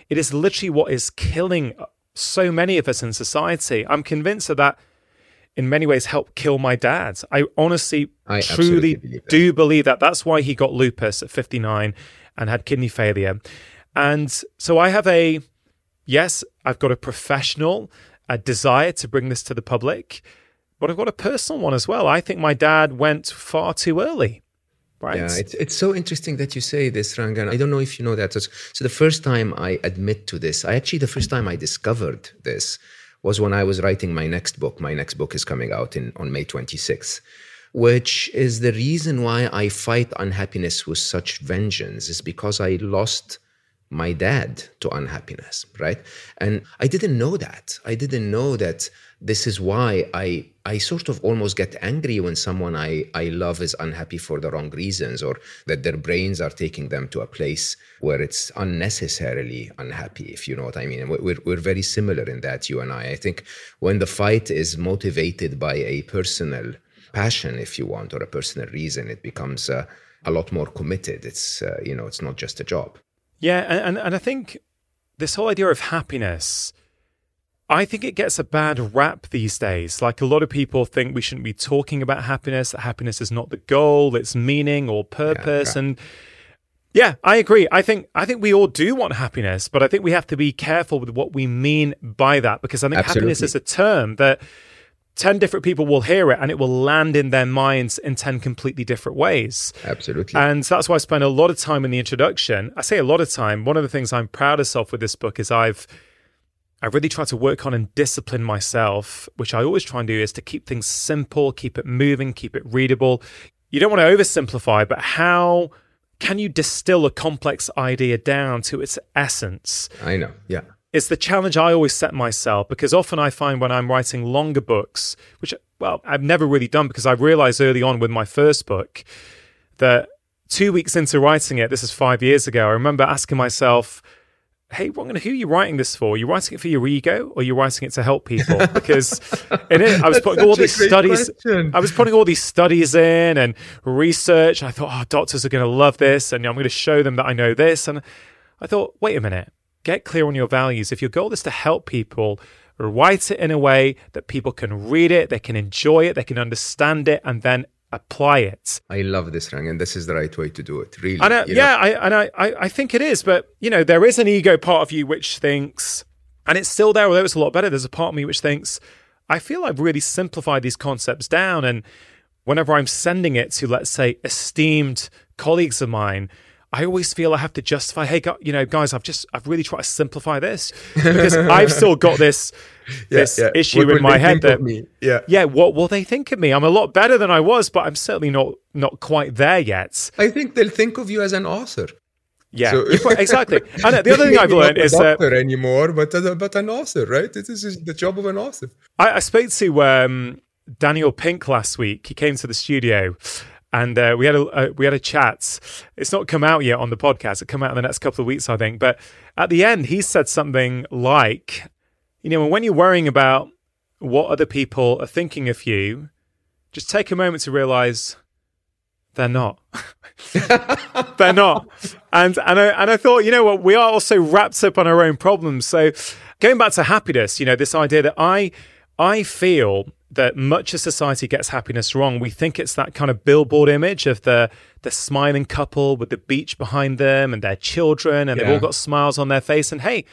it is literally what is killing so many of us in society. I'm convinced that that in many ways helped kill my dad. I honestly I truly believe do believe that. That's why he got lupus at 59 and had kidney failure. And so i have a yes i've got a professional a desire to bring this to the public but i've got a personal one as well. I think my dad went far too early Right. Yeah, it's, it's so interesting that you say this, Rangan. I don't know if you know that. So, so, the first time I admit to this, I actually, the first time I discovered this was when I was writing my next book. My next book is coming out in on May 26th, which is the reason why I fight unhappiness with such vengeance, is because I lost my dad to unhappiness, right? And I didn't know that. I didn't know that this is why I I sort of almost get angry when someone I, I love is unhappy for the wrong reasons or that their brains are taking them to a place where it's unnecessarily unhappy, if you know what I mean. We're, we're very similar in that, you and I. I think when the fight is motivated by a personal passion, if you want, or a personal reason, it becomes uh, a lot more committed. It's, uh, you know, it's not just a job. Yeah. And, and I think this whole idea of happiness I think it gets a bad rap these days. Like a lot of people think we shouldn't be talking about happiness, that happiness is not the goal, it's meaning or purpose. Yeah, And yeah, I agree. I think I think we all do want happiness, but I think we have to be careful with what we mean by that because I think Absolutely. happiness is a term that 10 different people will hear it and it will land in their minds in 10 completely different ways. Absolutely. And that's why I spend a lot of time in the introduction. I say a lot of time. One of the things I'm proudest of with this book is I've I really try to work on and discipline myself, which I always try and do, is to keep things simple, keep it moving, keep it readable. You don't want to oversimplify, but how can you distill a complex idea down to its essence? I know, yeah. It's the challenge I always set myself because often I find when I'm writing longer books, which, well, I've never really done because I realized early on with my first book that two weeks into writing it, this is five years ago, I remember asking myself, hey, what, who are you writing this for? Are you writing it for your ego or are you writing it to help people? Because in it, I was putting all these studies, question. I was putting all these studies in and research. I thought, oh, doctors are going to love this. And I'm going to show them that I know this. And I thought, wait a minute, get clear on your values. If your goal is to help people, write it in a way that people can read it, they can enjoy it, they can understand it, and then apply it. I love this, Rang, and this is the right way to do it. Really, and I, yeah, I, and I, I think it is. But you know, there is an ego part of you which thinks, and it's still there, although it's a lot better. There's a part of me which thinks, I feel I've really simplified these concepts down, and whenever I'm sending it to, let's say, esteemed colleagues of mine. I always feel I have to justify, hey, you know, guys, I've just, I've really tried to simplify this because I've still got this yeah, this yeah. issue what in my head that yeah yeah what will they think of me i'm a lot better than i was but i'm certainly not not quite there yet i think they'll think of you as an author yeah, so, exactly. And the other thing I've learned is that anymore, but uh, but an author, right? This is the job of an author. I, I spoke to um, Daniel Pink last week. He came to the studio, and uh, we had a uh, we had a chat. It's not come out yet on the podcast. It come out in the next couple of weeks, I think. But at the end, he said something like, you know, when you're worrying about what other people are thinking of you, just take a moment to realize they're not. they're not. And and I and I thought, you know what, we are also wrapped up on our own problems. So going back to happiness, you know, this idea that I I feel that much of society gets happiness wrong. We think it's that kind of billboard image of the the smiling couple with the beach behind them and their children, and yeah. they've all got smiles on their face. And hey,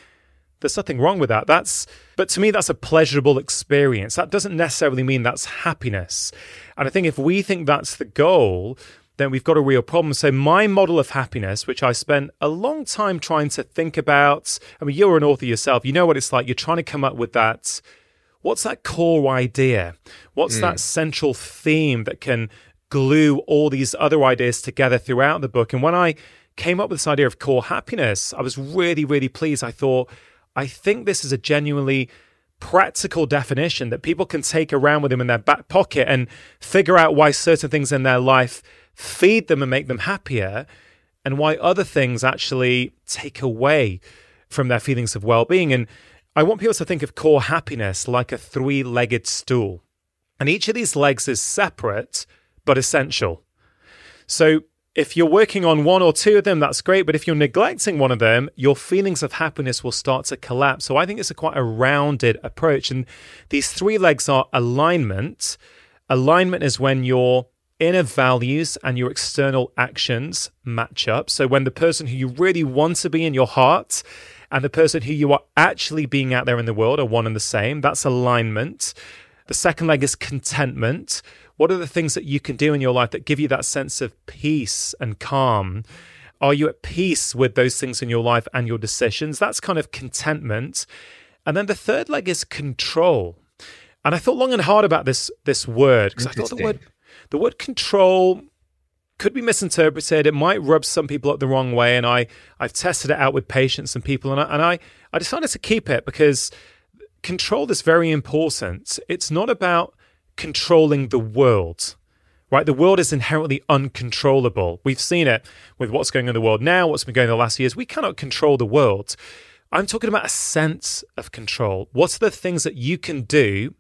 there's nothing wrong with that. That's but to me that's a pleasurable experience. That doesn't necessarily mean that's happiness. And I think if we think that's the goal, then we've got a real problem. So my model of happiness, which I spent a long time trying to think about, I mean you're an author yourself. You know what it's like. You're trying to come up with that what's that core idea? What's mm. that central theme that can glue all these other ideas together throughout the book? And when I came up with this idea of core happiness, I was really, really pleased. I thought, I think this is a genuinely practical definition that people can take around with them in their back pocket and figure out why certain things in their life feed them and make them happier and why other things actually take away from their feelings of well-being and I want people to think of core happiness like a three legged stool. And each of these legs is separate but essential. So if you're working on one or two of them, that's great. But if you're neglecting one of them, your feelings of happiness will start to collapse. So I think it's a quite a rounded approach. And these three legs are alignment. Alignment is when your inner values and your external actions match up. So when the person who you really want to be in your heart and the person who you are actually being out there in the world are one and the same. That's alignment. The second leg is contentment. What are the things that you can do in your life that give you that sense of peace and calm? Are you at peace with those things in your life and your decisions? That's kind of contentment. And then the third leg is control. And I thought long and hard about this this word because I thought the word the word control could be misinterpreted. It might rub some people up the wrong way. And I, I've tested it out with patients and people, and I, and I, I decided to keep it because control is very important. It's not about controlling the world, right? The world is inherently uncontrollable. We've seen it with what's going on in the world now, what's been going on the last years. We cannot control the world. I'm talking about a sense of control. What are the things that you can do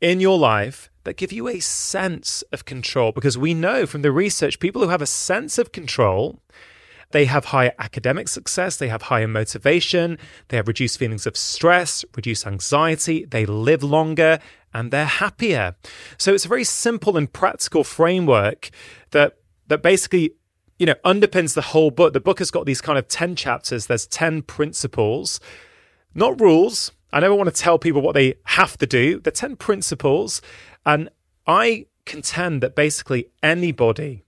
in your life that give you a sense of control because we know from the research people who have a sense of control they have higher academic success, they have higher motivation, they have reduced feelings of stress, reduced anxiety, they live longer, and they're happier. So it's a very simple and practical framework that that basically you know underpins the whole book. The book has got these kind of 10 chapters, there's 10 principles, not rules. I never want to tell people what they have to do. The 10 principles and I contend that basically anybody,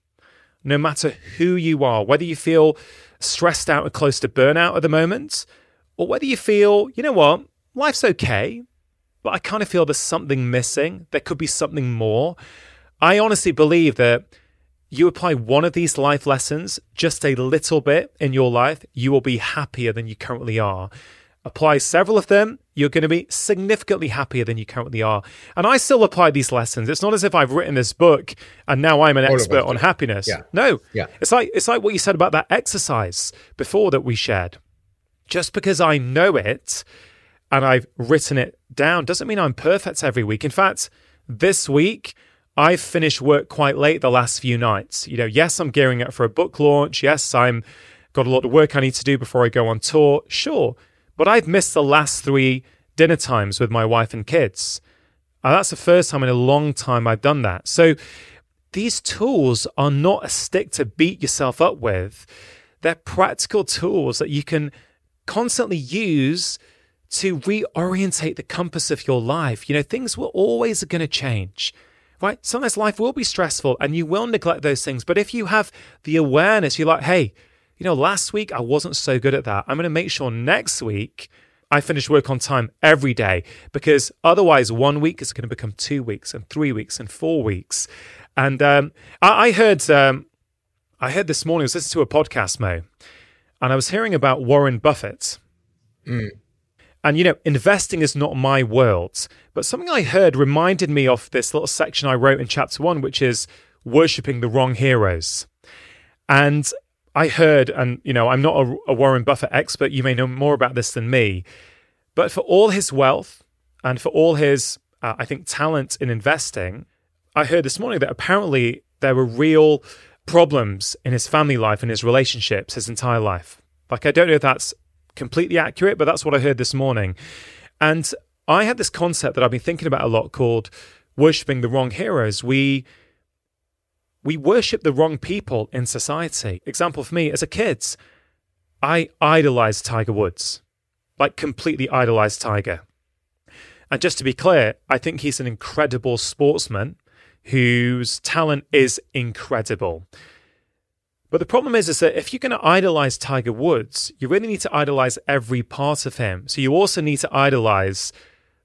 no matter who you are, whether you feel stressed out or close to burnout at the moment, or whether you feel, you know what, life's okay, but I kind of feel there's something missing, there could be something more. I honestly believe that you apply one of these life lessons just a little bit in your life, you will be happier than you currently are. Apply several of them, you're going to be significantly happier than you currently are. And I still apply these lessons. It's not as if I've written this book and now I'm an All expert on happiness. Yeah. No. Yeah. It's like it's like what you said about that exercise before that we shared. Just because I know it and I've written it down doesn't mean I'm perfect every week. In fact, this week I've finished work quite late the last few nights. You know, yes, I'm gearing up for a book launch. Yes, I'm got a lot of work I need to do before I go on tour. Sure. But I've missed the last three dinner times with my wife and kids. And that's the first time in a long time I've done that. So these tools are not a stick to beat yourself up with. They're practical tools that you can constantly use to reorientate the compass of your life. You know, things will always going to change. Right? Sometimes life will be stressful and you will neglect those things. But if you have the awareness, you're like, hey, you know, last week I wasn't so good at that. I'm going to make sure next week I finish work on time every day because otherwise, one week is going to become two weeks and three weeks and four weeks. And um, I, I, heard, um, I heard this morning. I was listening to a podcast, Mo, and I was hearing about Warren Buffett. Mm. And you know, investing is not my world, but something I heard reminded me of this little section I wrote in chapter one, which is worshipping the wrong heroes. And I heard, and you know, I'm not a, a, Warren Buffett expert. You may know more about this than me, but for all his wealth and for all his, uh, I think, talent in investing, I heard this morning that apparently there were real problems in his family life and his relationships his entire life. Like, I don't know if that's completely accurate, but that's what I heard this morning. And I had this concept that I've been thinking about a lot called worshipping the wrong heroes. We we worship the wrong people in society. Example for me, as a kid, I idolized Tiger Woods, like completely idolized Tiger. And just to be clear, I think he's an incredible sportsman whose talent is incredible. But the problem is, is that if you're going to idolize Tiger Woods, you really need to idolize every part of him. So you also need to idolize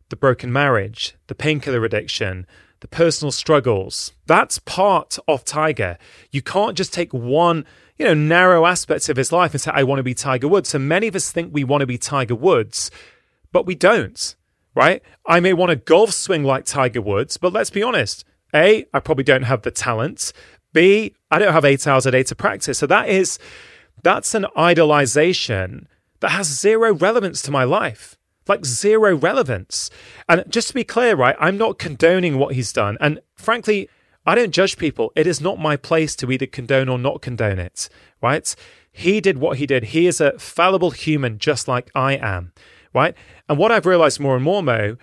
the broken marriage, the painkiller addiction, the personal struggles. That's part of Tiger. You can't just take one, you know, narrow aspect of his life and say, I want to be Tiger Woods. So many of us think we want to be Tiger Woods, but we don't, right? I may want a golf swing like Tiger Woods, but let's be honest. A, I probably don't have the talent. B, I don't have eight hours a day to practice. So that is, that's an idolization that has zero relevance to my life like zero relevance. And just to be clear, right, I'm not condoning what he's done. And frankly, I don't judge people. It is not my place to either condone or not condone it, right? He did what he did. He is a fallible human just like I am, right? And what I've realized more and more, Mo,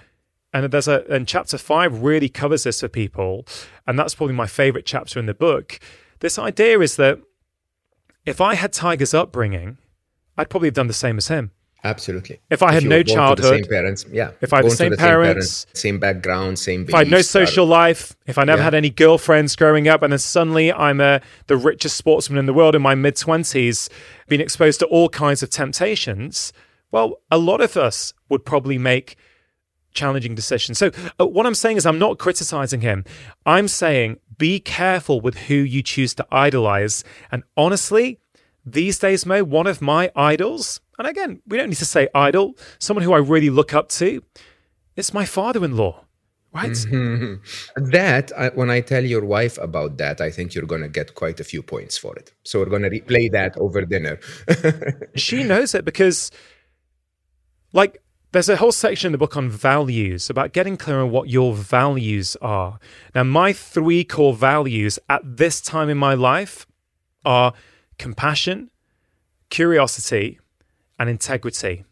and there's a and chapter five really covers this for people, and that's probably my favorite chapter in the book. This idea is that if I had Tiger's upbringing, I'd probably have done the same as him. Absolutely. If I had no childhood, same parents, yeah. If I had the same, the parents, same, parents, same background, same. If I had no social life, if I never yeah. had any girlfriends growing up, and then suddenly I'm a, the richest sportsman in the world in my mid twenties, being exposed to all kinds of temptations, well, a lot of us would probably make challenging decisions. So uh, what I'm saying is, I'm not criticizing him. I'm saying be careful with who you choose to idolize, and honestly these days, Mo, one of my idols, and again, we don't need to say idol, someone who I really look up to, it's my father in law. Right. Mm-hmm. That, I, when I tell your wife about that, I think you're going to get quite a few points for it. So we're going to replay that over dinner. she knows it because, like, there's a whole section in the book on values about getting clear on what your values are. Now, my three core values at this time in my life are compassion, curiosity, and integrity.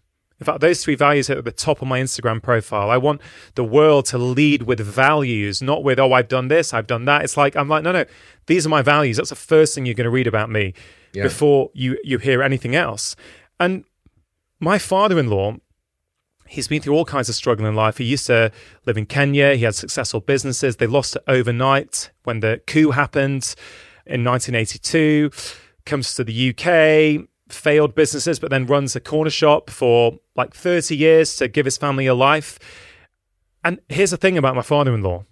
In fact, those three values are at the top of my Instagram profile. I want the world to lead with values, not with, oh, I've done this, I've done that. It's like, I'm like, no, no, these are my values. That's the first thing you're going to read about me yeah. before you, you hear anything else. And my father in law, he's been through all kinds of struggle in life. He used to live in Kenya, he had successful businesses. They lost it overnight when the coup happened in 1982 comes to the UK, failed businesses, but then runs a corner shop for like 30 years to give his family a life. And here's the thing about my father in law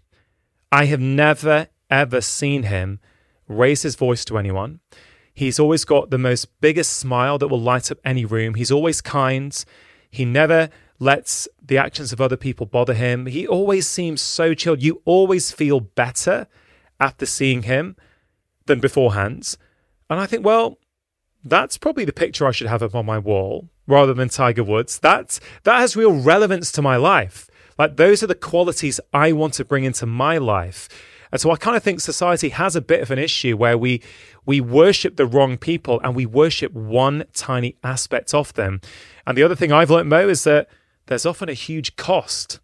I have never, ever seen him raise his voice to anyone. He's always got the most biggest smile that will light up any room. He's always kind. He never lets the actions of other people bother him. He always seems so chilled. You always feel better after seeing him than beforehand. And I think, well, that's probably the picture I should have up on my wall rather than Tiger Woods. That that has real relevance to my life. Like those are the qualities I want to bring into my life. And so I kind of think society has a bit of an issue where we we worship the wrong people and we worship one tiny aspect of them. And the other thing I've learned, Mo, is that there's often a huge cost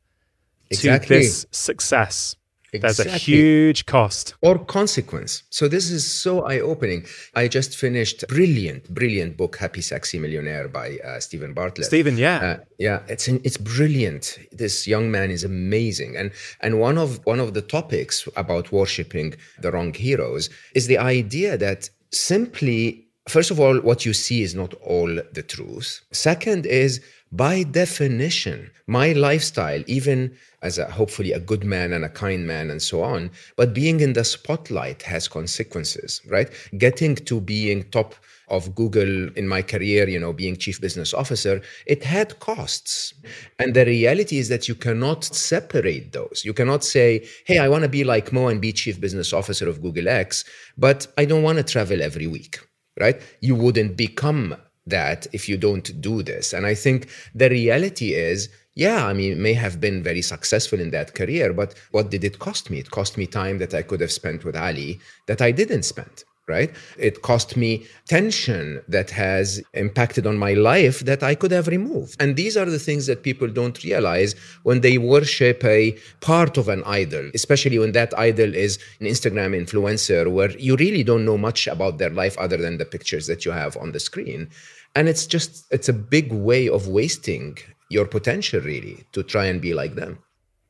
exactly. to this success. Exactly. There's a huge cost or consequence. So this is so eye-opening. I just finished brilliant, brilliant book, Happy Sexy Millionaire by uh, Steven Bartlett. Steven, yeah, uh, yeah, it's it's brilliant. This young man is amazing, and and one of one of the topics about worshiping the wrong heroes is the idea that simply First of all, what you see is not all the truth. Second is, by definition, my lifestyle, even as a hopefully a good man and a kind man and so on, but being in the spotlight has consequences, right? Getting to being top of Google in my career, you know, being chief business officer, it had costs. And the reality is that you cannot separate those. You cannot say, hey, I want to be like Mo and be chief business officer of Google X, but I don't want to travel every week right? You wouldn't become that if you don't do this. And I think the reality is, yeah, I mean, may have been very successful in that career, but what did it cost me? It cost me time that I could have spent with Ali that I didn't spend. Right? It cost me tension that has impacted on my life that I could have removed. And these are the things that people don't realize when they worship a part of an idol, especially when that idol is an Instagram influencer where you really don't know much about their life other than the pictures that you have on the screen. And it's just, it's a big way of wasting your potential, really, to try and be like them.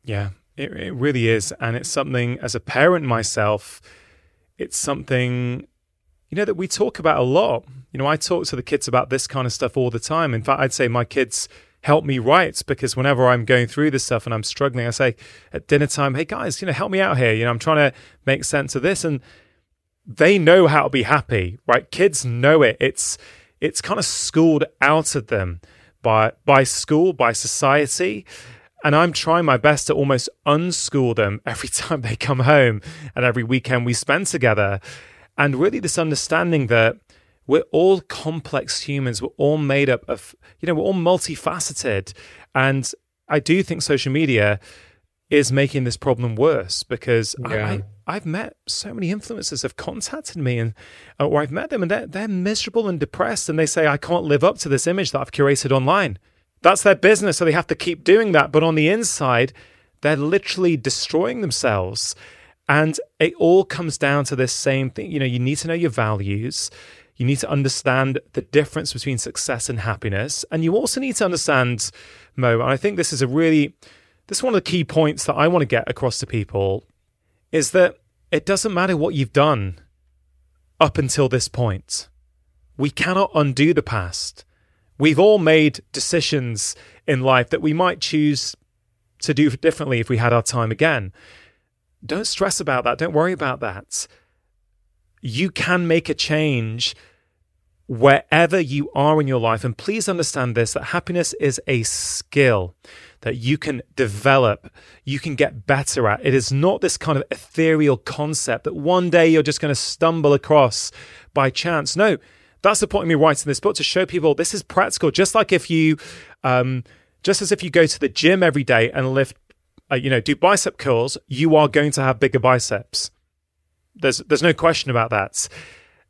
Yeah, it, it really is. And it's something, as a parent myself, it's something you know that we talk about a lot. You know i talk to the kids about this kind of stuff all the time. In fact i'd say my kids help me write because whenever i'm going through this stuff and i'm struggling i say at dinner time hey guys you know help me out here. You know i'm trying to make sense of this. And they know how to be happy right? Kids know it. It's it's kind of schooled out of them by by school by society and I'm trying my best to almost unschool them every time they come home and every weekend we spend together. And really, this understanding that we're all complex humans, we're all made up of, you know, we're all multifaceted. And I do think social media is making this problem worse because yeah. I, have met so many influencers have contacted me and uh, or I've met them and they're, they're miserable and depressed and they say I can't live up to this image that I've curated online. That's their business, so they have to keep doing that. But on the inside, they're literally destroying themselves. And it all comes down to this same thing. You know, you need to know your values. You need to understand the difference between success and happiness. And you also need to understand, Mo, and I think this is a really, this is one of the key points that I want to get across to people is that it doesn't matter what you've done up until this point. We cannot undo the past. We've all made decisions in life that we might choose to do differently if we had our time again. Don't stress about that. Don't worry about that. You can make a change wherever you are in your life. And please understand this that happiness is a skill that you can develop, you can get better at. It is not this kind of ethereal concept that one day you're just going to stumble across by chance. No, that's the point of me writing this book to show people this is practical. Just like if you, um, just as if you go to the gym every day and lift, uh, you know, do bicep curls, you are going to have bigger biceps. There's there's no question about that.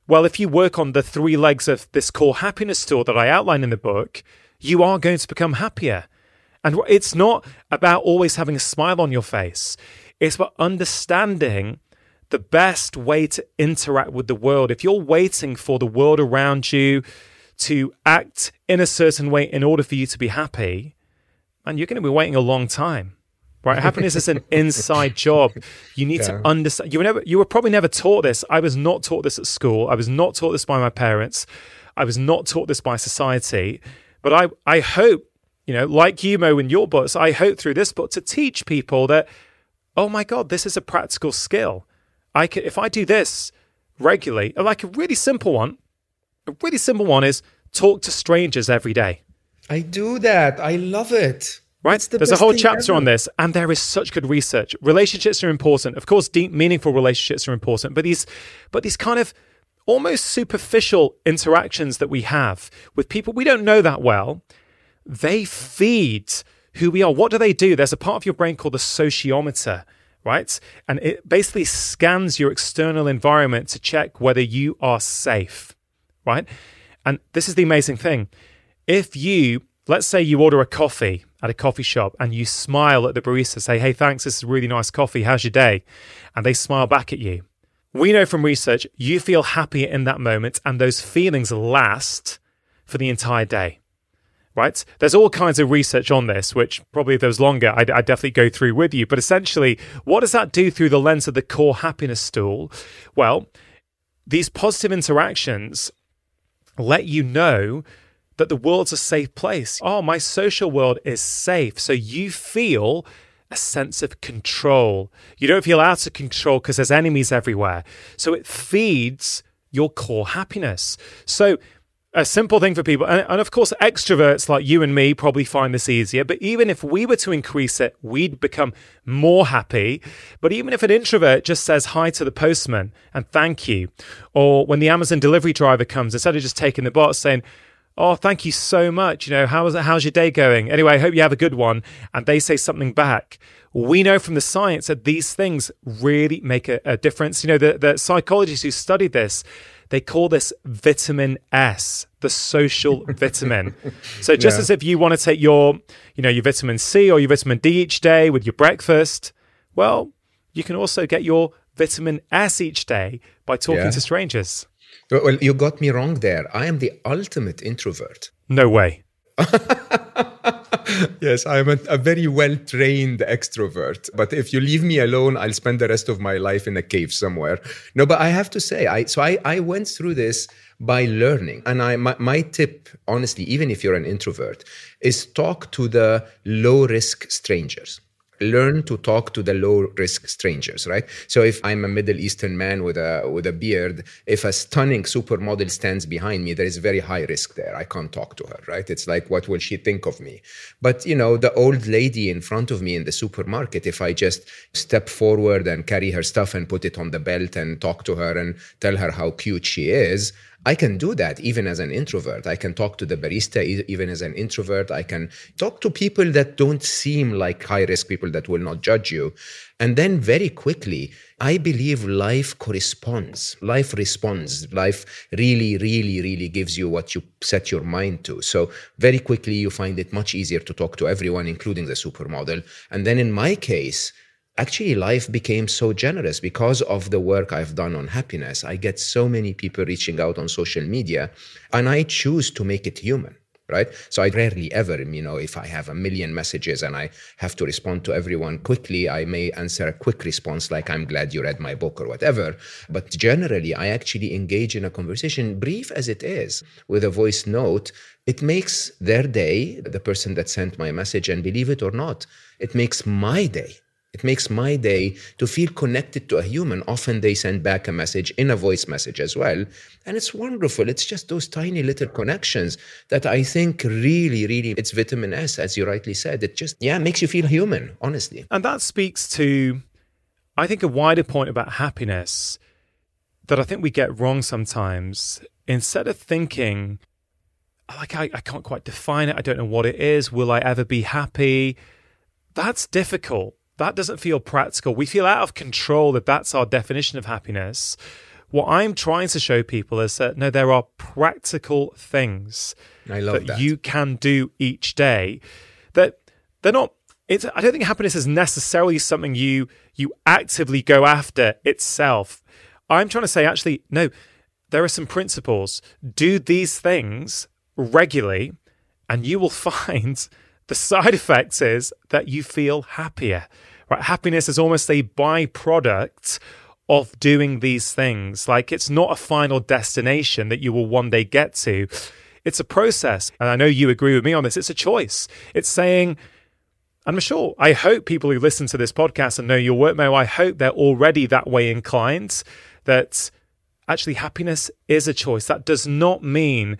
Well, if you work on the three legs of this core happiness stool that I outline in the book, you are going to become happier. And it's not about always having a smile on your face. It's about understanding the best way to interact with the world. If you're waiting for the world around you to act in a certain way in order for you to be happy, and you're going to be waiting a long time. Right, happiness is an inside job. You need yeah. to understand. You were never, you were probably never taught this. I was not taught this at school. I was not taught this by my parents. I was not taught this by society. But I, I hope, you know, like you, Mo, in your books, I hope through this book to teach people that, oh my God, this is a practical skill. I can if I do this regularly, oh, like a really simple one, a really simple one is talk to strangers every day. I do that. I love it. Right? The There's a whole chapter ever. on this, and there is such good research. Relationships are important. Of course, deep, meaningful relationships are important, but these, but these kind of almost superficial interactions that we have with people we don't know that well, they feed who we are. What do they do? There's a part of your brain called the sociometer right? And it basically scans your external environment to check whether you are safe, right? And this is the amazing thing. If you, let's say you order a coffee at a coffee shop and you smile at the barista, say, hey, thanks, this is really nice coffee. How's your day? And they smile back at you. We know from research you feel happier in that moment, and those feelings last for the entire day right? There's all kinds of research on this, which probably if there was longer, I'd, I'd, definitely go through with you. But essentially, what does that do through the lens of the core happiness stool? Well, these positive interactions let you know that the world's a safe place. Oh, my social world is safe. So you feel a sense of control. You don't feel out of control because there's enemies everywhere. So it feeds your core happiness. So a simple thing for people. And, and, of course, extroverts like you and me probably find this easier. But even if we were to increase it, we'd become more happy. But even if an introvert just says hi to the postman and thank you, or when the Amazon delivery driver comes, instead of just taking the box saying, Oh, thank you so much. You know, how's how's your day going? Anyway, I hope you have a good one. And they say something back. We know from the science that these things really make a, a difference. You know, the, the psychologists who studied this, they call this vitamin S, the social vitamin. So just Yeah. as if you want to take your, you know, your vitamin C or your vitamin D each day with your breakfast, well, you can also get your vitamin S each day by talking Yeah. to strangers. Well, you got me wrong there. I am the ultimate introvert. No way. Yes, I'm a, a very well trained extrovert. But if you leave me alone, I'll spend the rest of my life in a cave somewhere. No, but I have to say, I so I, I went through this by learning. And I my, my tip, honestly, even if you're an introvert, is talk to the low risk strangers. Learn to talk to the low risk strangers, right? So if I'm a Middle Eastern man with a with a beard, if a stunning supermodel stands behind me, there is very high risk there. I can't talk to her, right? It's like what will she think of me? But you know, the old lady in front of me in the supermarket, if I just step forward and carry her stuff and put it on the belt and talk to her and tell her how cute she is, I can do that even as an introvert. I can talk to the barista even as an introvert. I can talk to people that don't seem like high risk people that will not judge you. And then very quickly, I believe life corresponds. Life responds. Life really, really, really gives you what you set your mind to. So very quickly, you find it much easier to talk to everyone, including the supermodel. And then in my case, actually life became so generous because of the work I've done on happiness. I get so many people reaching out on social media and I choose to make it human. Right. So I rarely ever, you know, if I have a million messages and I have to respond to everyone quickly, I may answer a quick response like, I'm glad you read my book or whatever. But generally, I actually engage in a conversation, brief as it is, with a voice note. It makes their day, the person that sent my message, and believe it or not, it makes my day. It makes my day to feel connected to a human. Often they send back a message in a voice message as well. And it's wonderful. It's just those tiny little connections that I think really, really, it's vitamin S, as you rightly said. It just, yeah, makes you feel human, honestly. And that speaks to, I think, a wider point about happiness that I think we get wrong sometimes. Instead of thinking, like, I, I can't quite define it, I don't know what it is, will I ever be happy? That's difficult. That doesn't feel practical. We feel out of control that that's our definition of happiness. What I'm trying to show people is that no, there are practical things love that. you can do each day that they're not it's I don't think happiness is necessarily something you you actively go after itself. I'm trying to say actually no, there are some principles. Do these things regularly and you will find the side effects is that you feel happier. Right? Happiness is almost a byproduct of doing these things. Like it's not a final destination that you will one day get to. It's a process. And I know you agree with me on this. It's a choice. It's saying, I'm sure, I hope people who listen to this podcast and know your work, Mo, I hope they're already that way inclined that actually happiness is a choice. That does not mean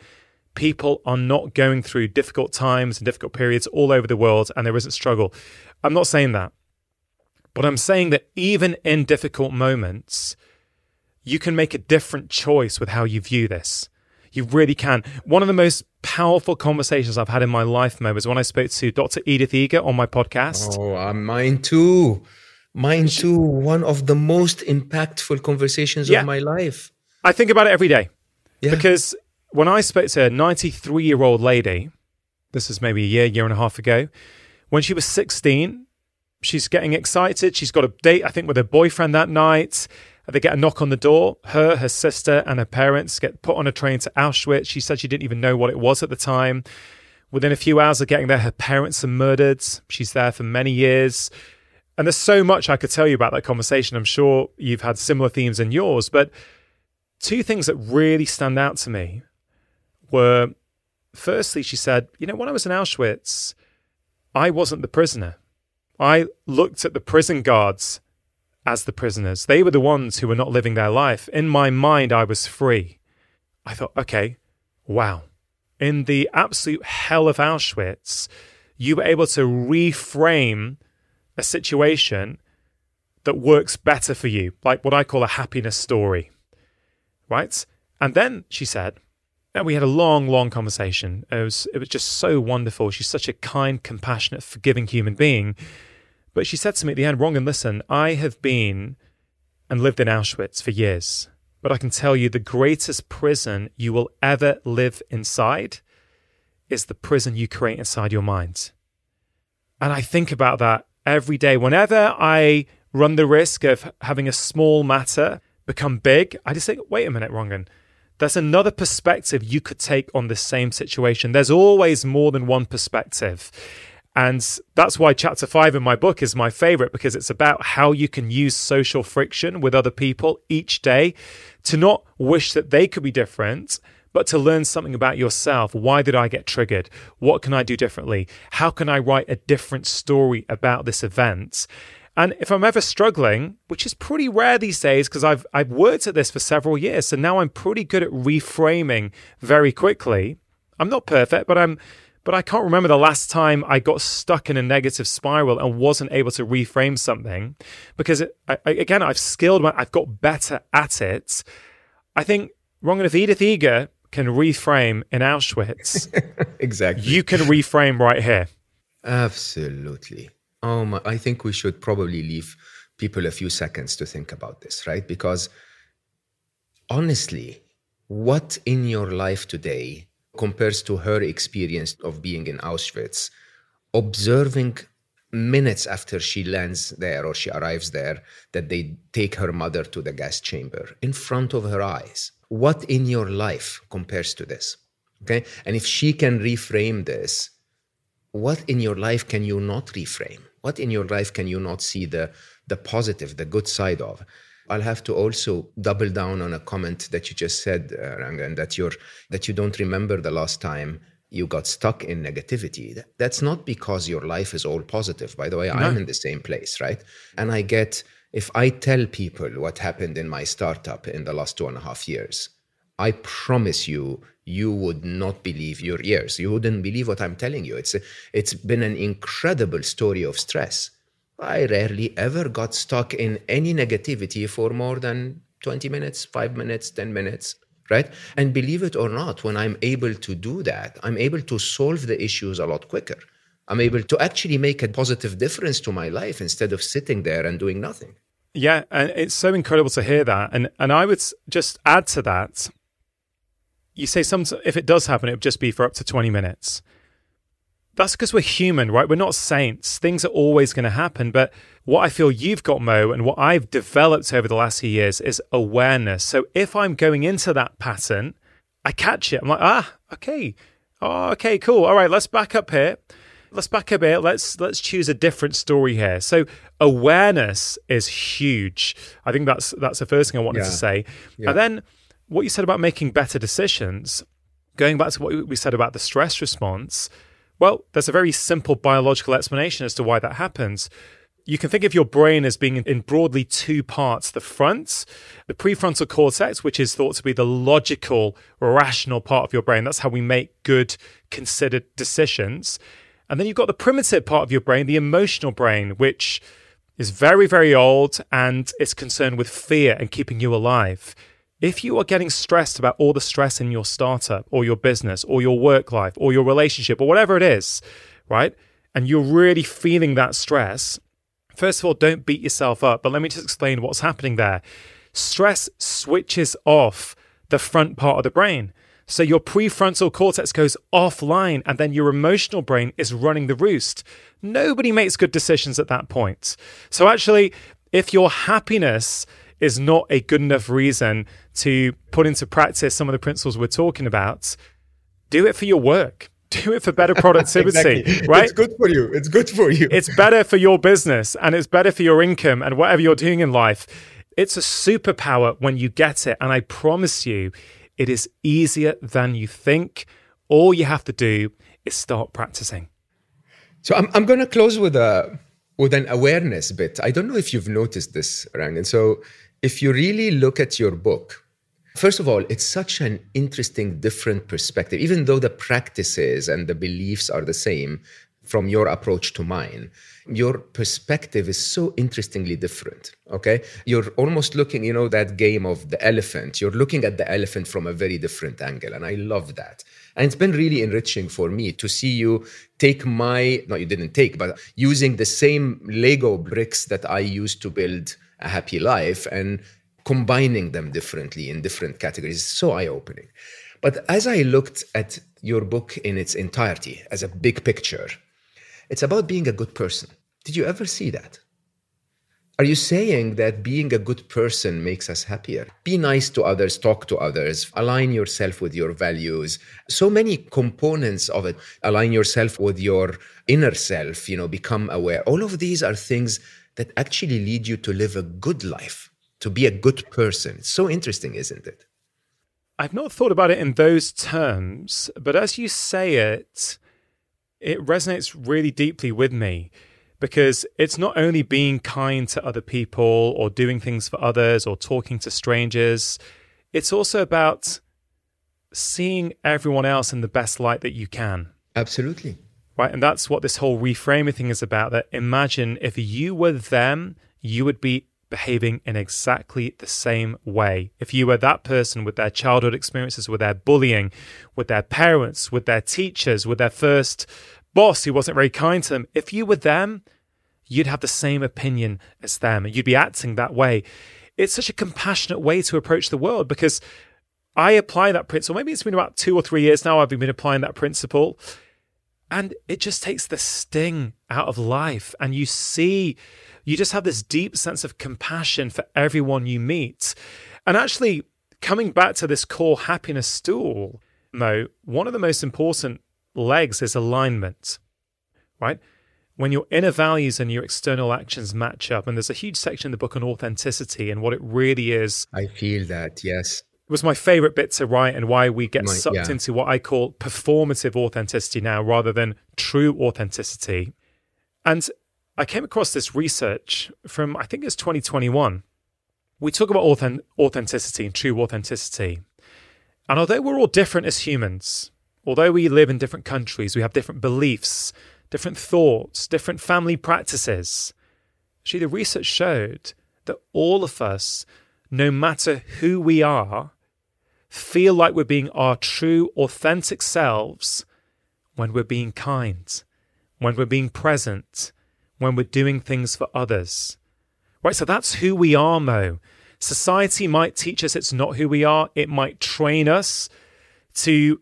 people are not going through difficult times and difficult periods all over the world and there isn't struggle. I'm not saying that. But I'm saying that even in difficult moments, you can make a different choice with how you view this. You really can. One of the most powerful conversations I've had in my life, Mo, was when I spoke to Dr. Edith Eger on my podcast. Oh, uh, mine too. Mine too. One of the most impactful conversations Yeah. of my life. I think about it every day Yeah. because when I spoke to a 93 year old lady, this is maybe a year, year and a half ago, when she was 16, she's getting excited. She's got a date, I think, with her boyfriend that night. They get a knock on the door. Her, her sister, and her parents get put on a train to Auschwitz. She said she didn't even know what it was at the time. Within a few hours of getting there, her parents are murdered. She's there for many years. And there's so much I could tell you about that conversation. I'm sure you've had similar themes in yours. But two things that really stand out to me were firstly, she said, You know, when I was in Auschwitz, I wasn't the prisoner. I looked at the prison guards as the prisoners. They were the ones who were not living their life. In my mind, I was free. I thought, okay, wow. In the absolute hell of Auschwitz, you were able to reframe a situation that works better for you, like what I call a happiness story. Right? And then she said, And we had a long, long conversation. It was it was just so wonderful. She's such a kind, compassionate, forgiving human being. But she said to me at the end, Rangan, listen, I have been and lived in Auschwitz for years. But I can tell you the greatest prison you will ever live inside is the prison you create inside your mind. And I think about that every day. Whenever I run the risk of having a small matter become big, I just think, wait a minute, Rangan. There's another perspective you could take on the same situation. There's always more than one perspective. And that's why chapter five in my book is my favorite because it's about how you can use social friction with other people each day to not wish that they could be different, but to learn something about yourself. Why did I get triggered? What can I do differently? How can I write a different story about this event? And if I'm ever struggling, which is pretty rare these days because I've I've worked at this for several years, so now I'm pretty good at reframing very quickly. I'm not perfect, but I'm but I can't remember the last time I got stuck in a negative spiral and wasn't able to reframe something because, it, I, again, I've skilled, my, I've got better at it. I think, wrong, if Edith Eger can reframe in Auschwitz, exactly, you can reframe right here. Absolutely. Oh I think we should probably leave people a few seconds to think about this, right? Because honestly, what in your life today compares to her experience of being in Auschwitz, observing minutes after she lands there or she arrives there that they take her mother to the gas chamber in front of her eyes. What in your life compares to this? Okay. And if she can reframe this, what in your life can you not reframe? What in your life can you not see the, the positive, the good side of? I'll have to also double down on a comment that you just said, uh, Rangan, that you're that you don't remember the last time you got stuck in negativity. That's not because your life is all positive. By the way, no. I'm in the same place, right? And I get if I tell people what happened in my startup in the last two and a half years, I promise you, you would not believe your ears. You wouldn't believe what I'm telling you. It's it's been an incredible story of stress I rarely ever got stuck in any negativity for more than 20 minutes, five minutes, 10 minutes, right? And believe it or not, when I'm able to do that, I'm able to solve the issues a lot quicker. I'm able to actually make a positive difference to my life instead of sitting there and doing nothing. Yeah, and it's so incredible to hear that. And and I would just add to that. You say some if it does happen, it would just be for up to 20 minutes that's because we're human, right? We're not saints. Things are always going to happen. But what I feel you've got, Mo, and what I've developed over the last few years is awareness. So if I'm going into that pattern, I catch it. I'm like, ah, okay. Oh, okay, cool. All right, let's back up here. Let's back up here. Let's let's choose a different story here. So awareness is huge. I think that's that's the first thing I wanted yeah. to say. Yeah. And then what you said about making better decisions, going back to what we said about the stress response, well, there's a very simple biological explanation as to why that happens. You can think of your brain as being in broadly two parts the front, the prefrontal cortex, which is thought to be the logical, rational part of your brain. That's how we make good, considered decisions. And then you've got the primitive part of your brain, the emotional brain, which is very, very old and is concerned with fear and keeping you alive. If you are getting stressed about all the stress in your startup or your business or your work life or your relationship or whatever it is, right? And you're really feeling that stress, first of all, don't beat yourself up. But let me just explain what's happening there. Stress switches off the front part of the brain. So your prefrontal cortex goes offline and then your emotional brain is running the roost. Nobody makes good decisions at that point. So actually, if your happiness is not a good enough reason to put into practice some of the principles we're talking about, do it for your work. Do it for better productivity, exactly. right? It's good for you. It's good for you. it's better for your business and it's better for your income and whatever you're doing in life. It's a superpower when you get it. And I promise you, it is easier than you think. All you have to do is start practicing. So I'm, I'm going to close with a with an awareness bit. I don't know if you've noticed this, Rangan. So if you really look at your book, first of all, it's such an interesting, different perspective. Even though the practices and the beliefs are the same, from your approach to mine, your perspective is so interestingly different. Okay. You're almost looking, you know, that game of the elephant. You're looking at the elephant from a very different angle. And I love that. And it's been really enriching for me to see you take my, no, you didn't take, but using the same Lego bricks that I used to build a happy life and combining them differently in different categories. Is so eye opening. But as I looked at your book in its entirety as a big picture, it's about being a good person. Did you ever see that? Are you saying that being a good person makes us happier? Be nice to others, talk to others, align yourself with your values. So many components of it. Align yourself with your inner self, you know, become aware. All of these are things that actually lead you to live a good life, to be a good person. It's so interesting, isn't it? I've not thought about it in those terms, but as you say it, it resonates really deeply with me because it's not only being kind to other people or doing things for others or talking to strangers, it's also about seeing everyone else in the best light that you can. Absolutely. Right. And that's what this whole reframing thing is about. That imagine if you were them, you would be behaving in exactly the same way. If you were that person with their childhood experiences, with their bullying, with their parents, with their teachers, with their first boss who wasn't very kind to them, if you were them, you'd have the same opinion as them you'd be acting that way. It's such a compassionate way to approach the world because I apply that principle. Maybe it's been about two or three years now I've been applying that principle. And it just takes the sting out of life. And you see, you just have this deep sense of compassion for everyone you meet. And actually, coming back to this core happiness stool, Mo, one of the most important legs is alignment, right? When your inner values and your external actions match up, and there's a huge section in the book on authenticity and what it really is. I feel that, yes. Was my favorite bit to write and why we get sucked yeah. into what I call performative authenticity now rather than true authenticity. And I came across this research from, I think it's 2021. We talk about authentic- authenticity and true authenticity. And although we're all different as humans, although we live in different countries, we have different beliefs, different thoughts, different family practices. Actually, the research showed that all of us, no matter who we are, feel like we're being our true, authentic selves when we're being kind, when we're being present, when we're doing things for others. Right, so that's who we are, Mo. Society might teach us it's not who we are. It might train us to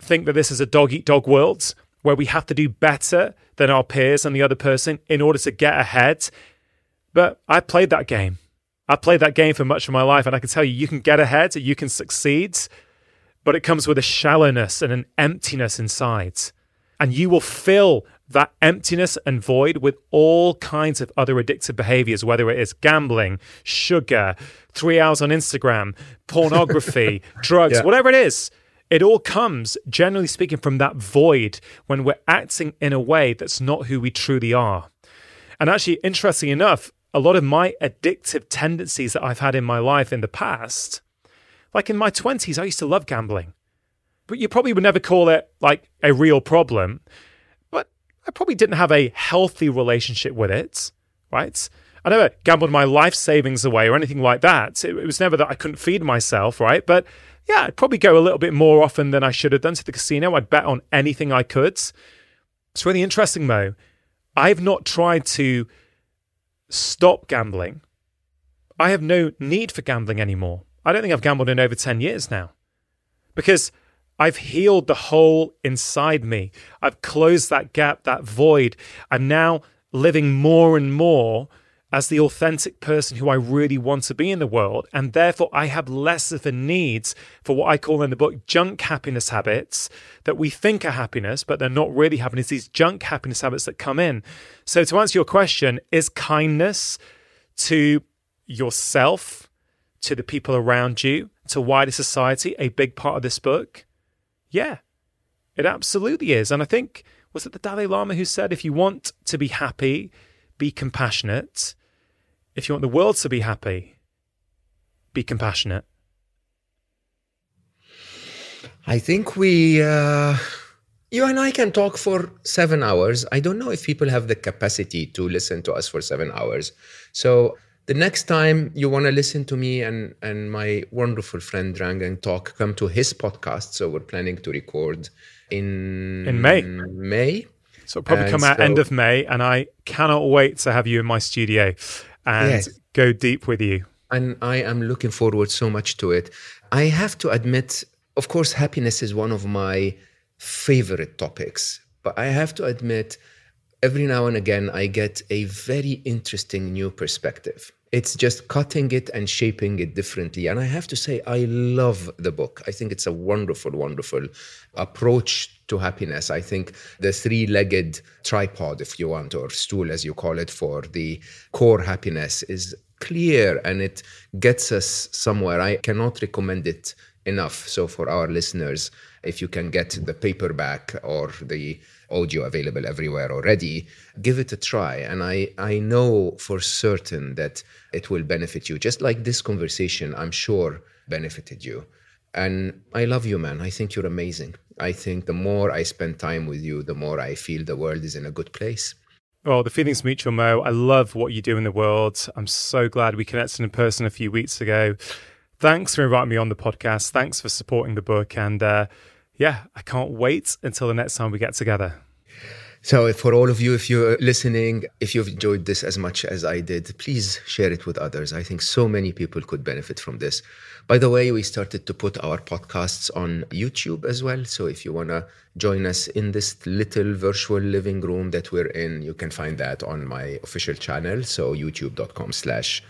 think that this is a dog eat dog world where we have to do better than our peers and the other person in order to get ahead. But I played that game. I played that game for much of my life, and I can tell you, you can get ahead, you can succeed, but it comes with a shallowness and an emptiness inside. And you will fill that emptiness and void with all kinds of other addictive behaviors, whether it is gambling, sugar, three hours on Instagram, pornography, drugs, yeah. whatever it is. It all comes, generally speaking, from that void when we're acting in a way that's not who we truly are. And actually, interesting enough, a lot of my addictive tendencies that I've had in my life in the past, like in my 20s, I used to love gambling. But you probably would never call it like a real problem. But I probably didn't have a healthy relationship with it, right? I never gambled my life savings away or anything like that. It, was never that I couldn't feed myself, right? But yeah, I'd probably go a little bit more often than I should have done to the casino. I'd bet on anything I could. It's really interesting, Mo. I've not tried to stop gambling. I have no need for gambling anymore. I don't think I've gambled in over 10 years now because I've healed the hole inside me. I've closed that gap, that void. I'm now living more and more as the authentic person who I really want to be in the world. And therefore, I have less of a need for what I call in the book junk happiness habits that we think are happiness, but they're not really happiness, these junk happiness habits that come in. So, to answer your question, is kindness to yourself, to the people around you, to wider society a big part of this book? Yeah, it absolutely is. And I think, was it the Dalai Lama who said, if you want to be happy, be compassionate if you want the world to be happy, be compassionate. I think we uh, you and I can talk for seven hours. I don't know if people have the capacity to listen to us for seven hours. So the next time you want to listen to me and, and my wonderful friend Rangan talk, come to his podcast. So we're planning to record in In May. May. So it'll probably And come out so- end of May, and I cannot wait to have you in my studio and Yes. go deep with you. and I am looking forward so much to it. I have to admit, of course, happiness is one of my favorite topics, but I have to admit, every now and again, I get a very interesting new perspective. It's just cutting it and shaping it differently. And I have to say, I love the book. I think it's a wonderful, wonderful approach to happiness. I think the three legged tripod, if you want, or stool, as you call it, for the core happiness is clear and it gets us somewhere. I cannot recommend it enough. So, for our listeners, if you can get the paperback or the audio available everywhere already, give it a try. And I, I know for certain that it will benefit you, just like this conversation, I'm sure benefited you. And I love you, man. I think you're amazing. I think the more I spend time with you, the more I feel the world is in a good place. Well, the feeling's mutual, Mo. I love what you do in the world. I'm so glad we connected in person a few weeks ago. Thanks for inviting me on the podcast. Thanks for supporting the book. And uh, yeah, I can't wait until the next time we get together. So, for all of you, if you're listening, if you've enjoyed this as much as I did, please share it with others. I think so many people could benefit from this. By the way, we started to put our podcasts on YouTube as well. So, if you want to join us in this little virtual living room that we're in, you can find that on my official channel. So, youtube.com slash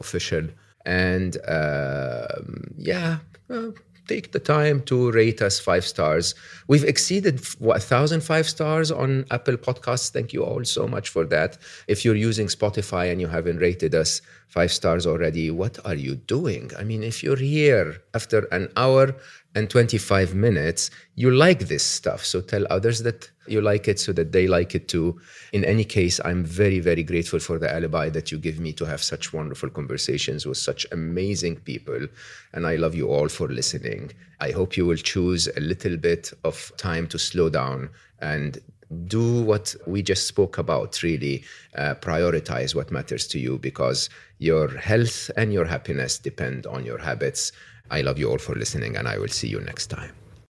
official. And um, yeah, uh, take the time to rate us five stars. We've exceeded what, a thousand five stars on Apple Podcasts. Thank you all so much for that. If you're using Spotify and you haven't rated us five stars already, what are you doing? I mean, if you're here after an hour and 25 minutes, you like this stuff. So tell others that you like it so that they like it too. In any case, I'm very, very grateful for the alibi that you give me to have such wonderful conversations with such amazing people. And I love you all for listening. I hope you will choose a little bit of time to slow down and do what we just spoke about really uh, prioritize what matters to you because your health and your happiness depend on your habits i love you all for listening and i will see you next time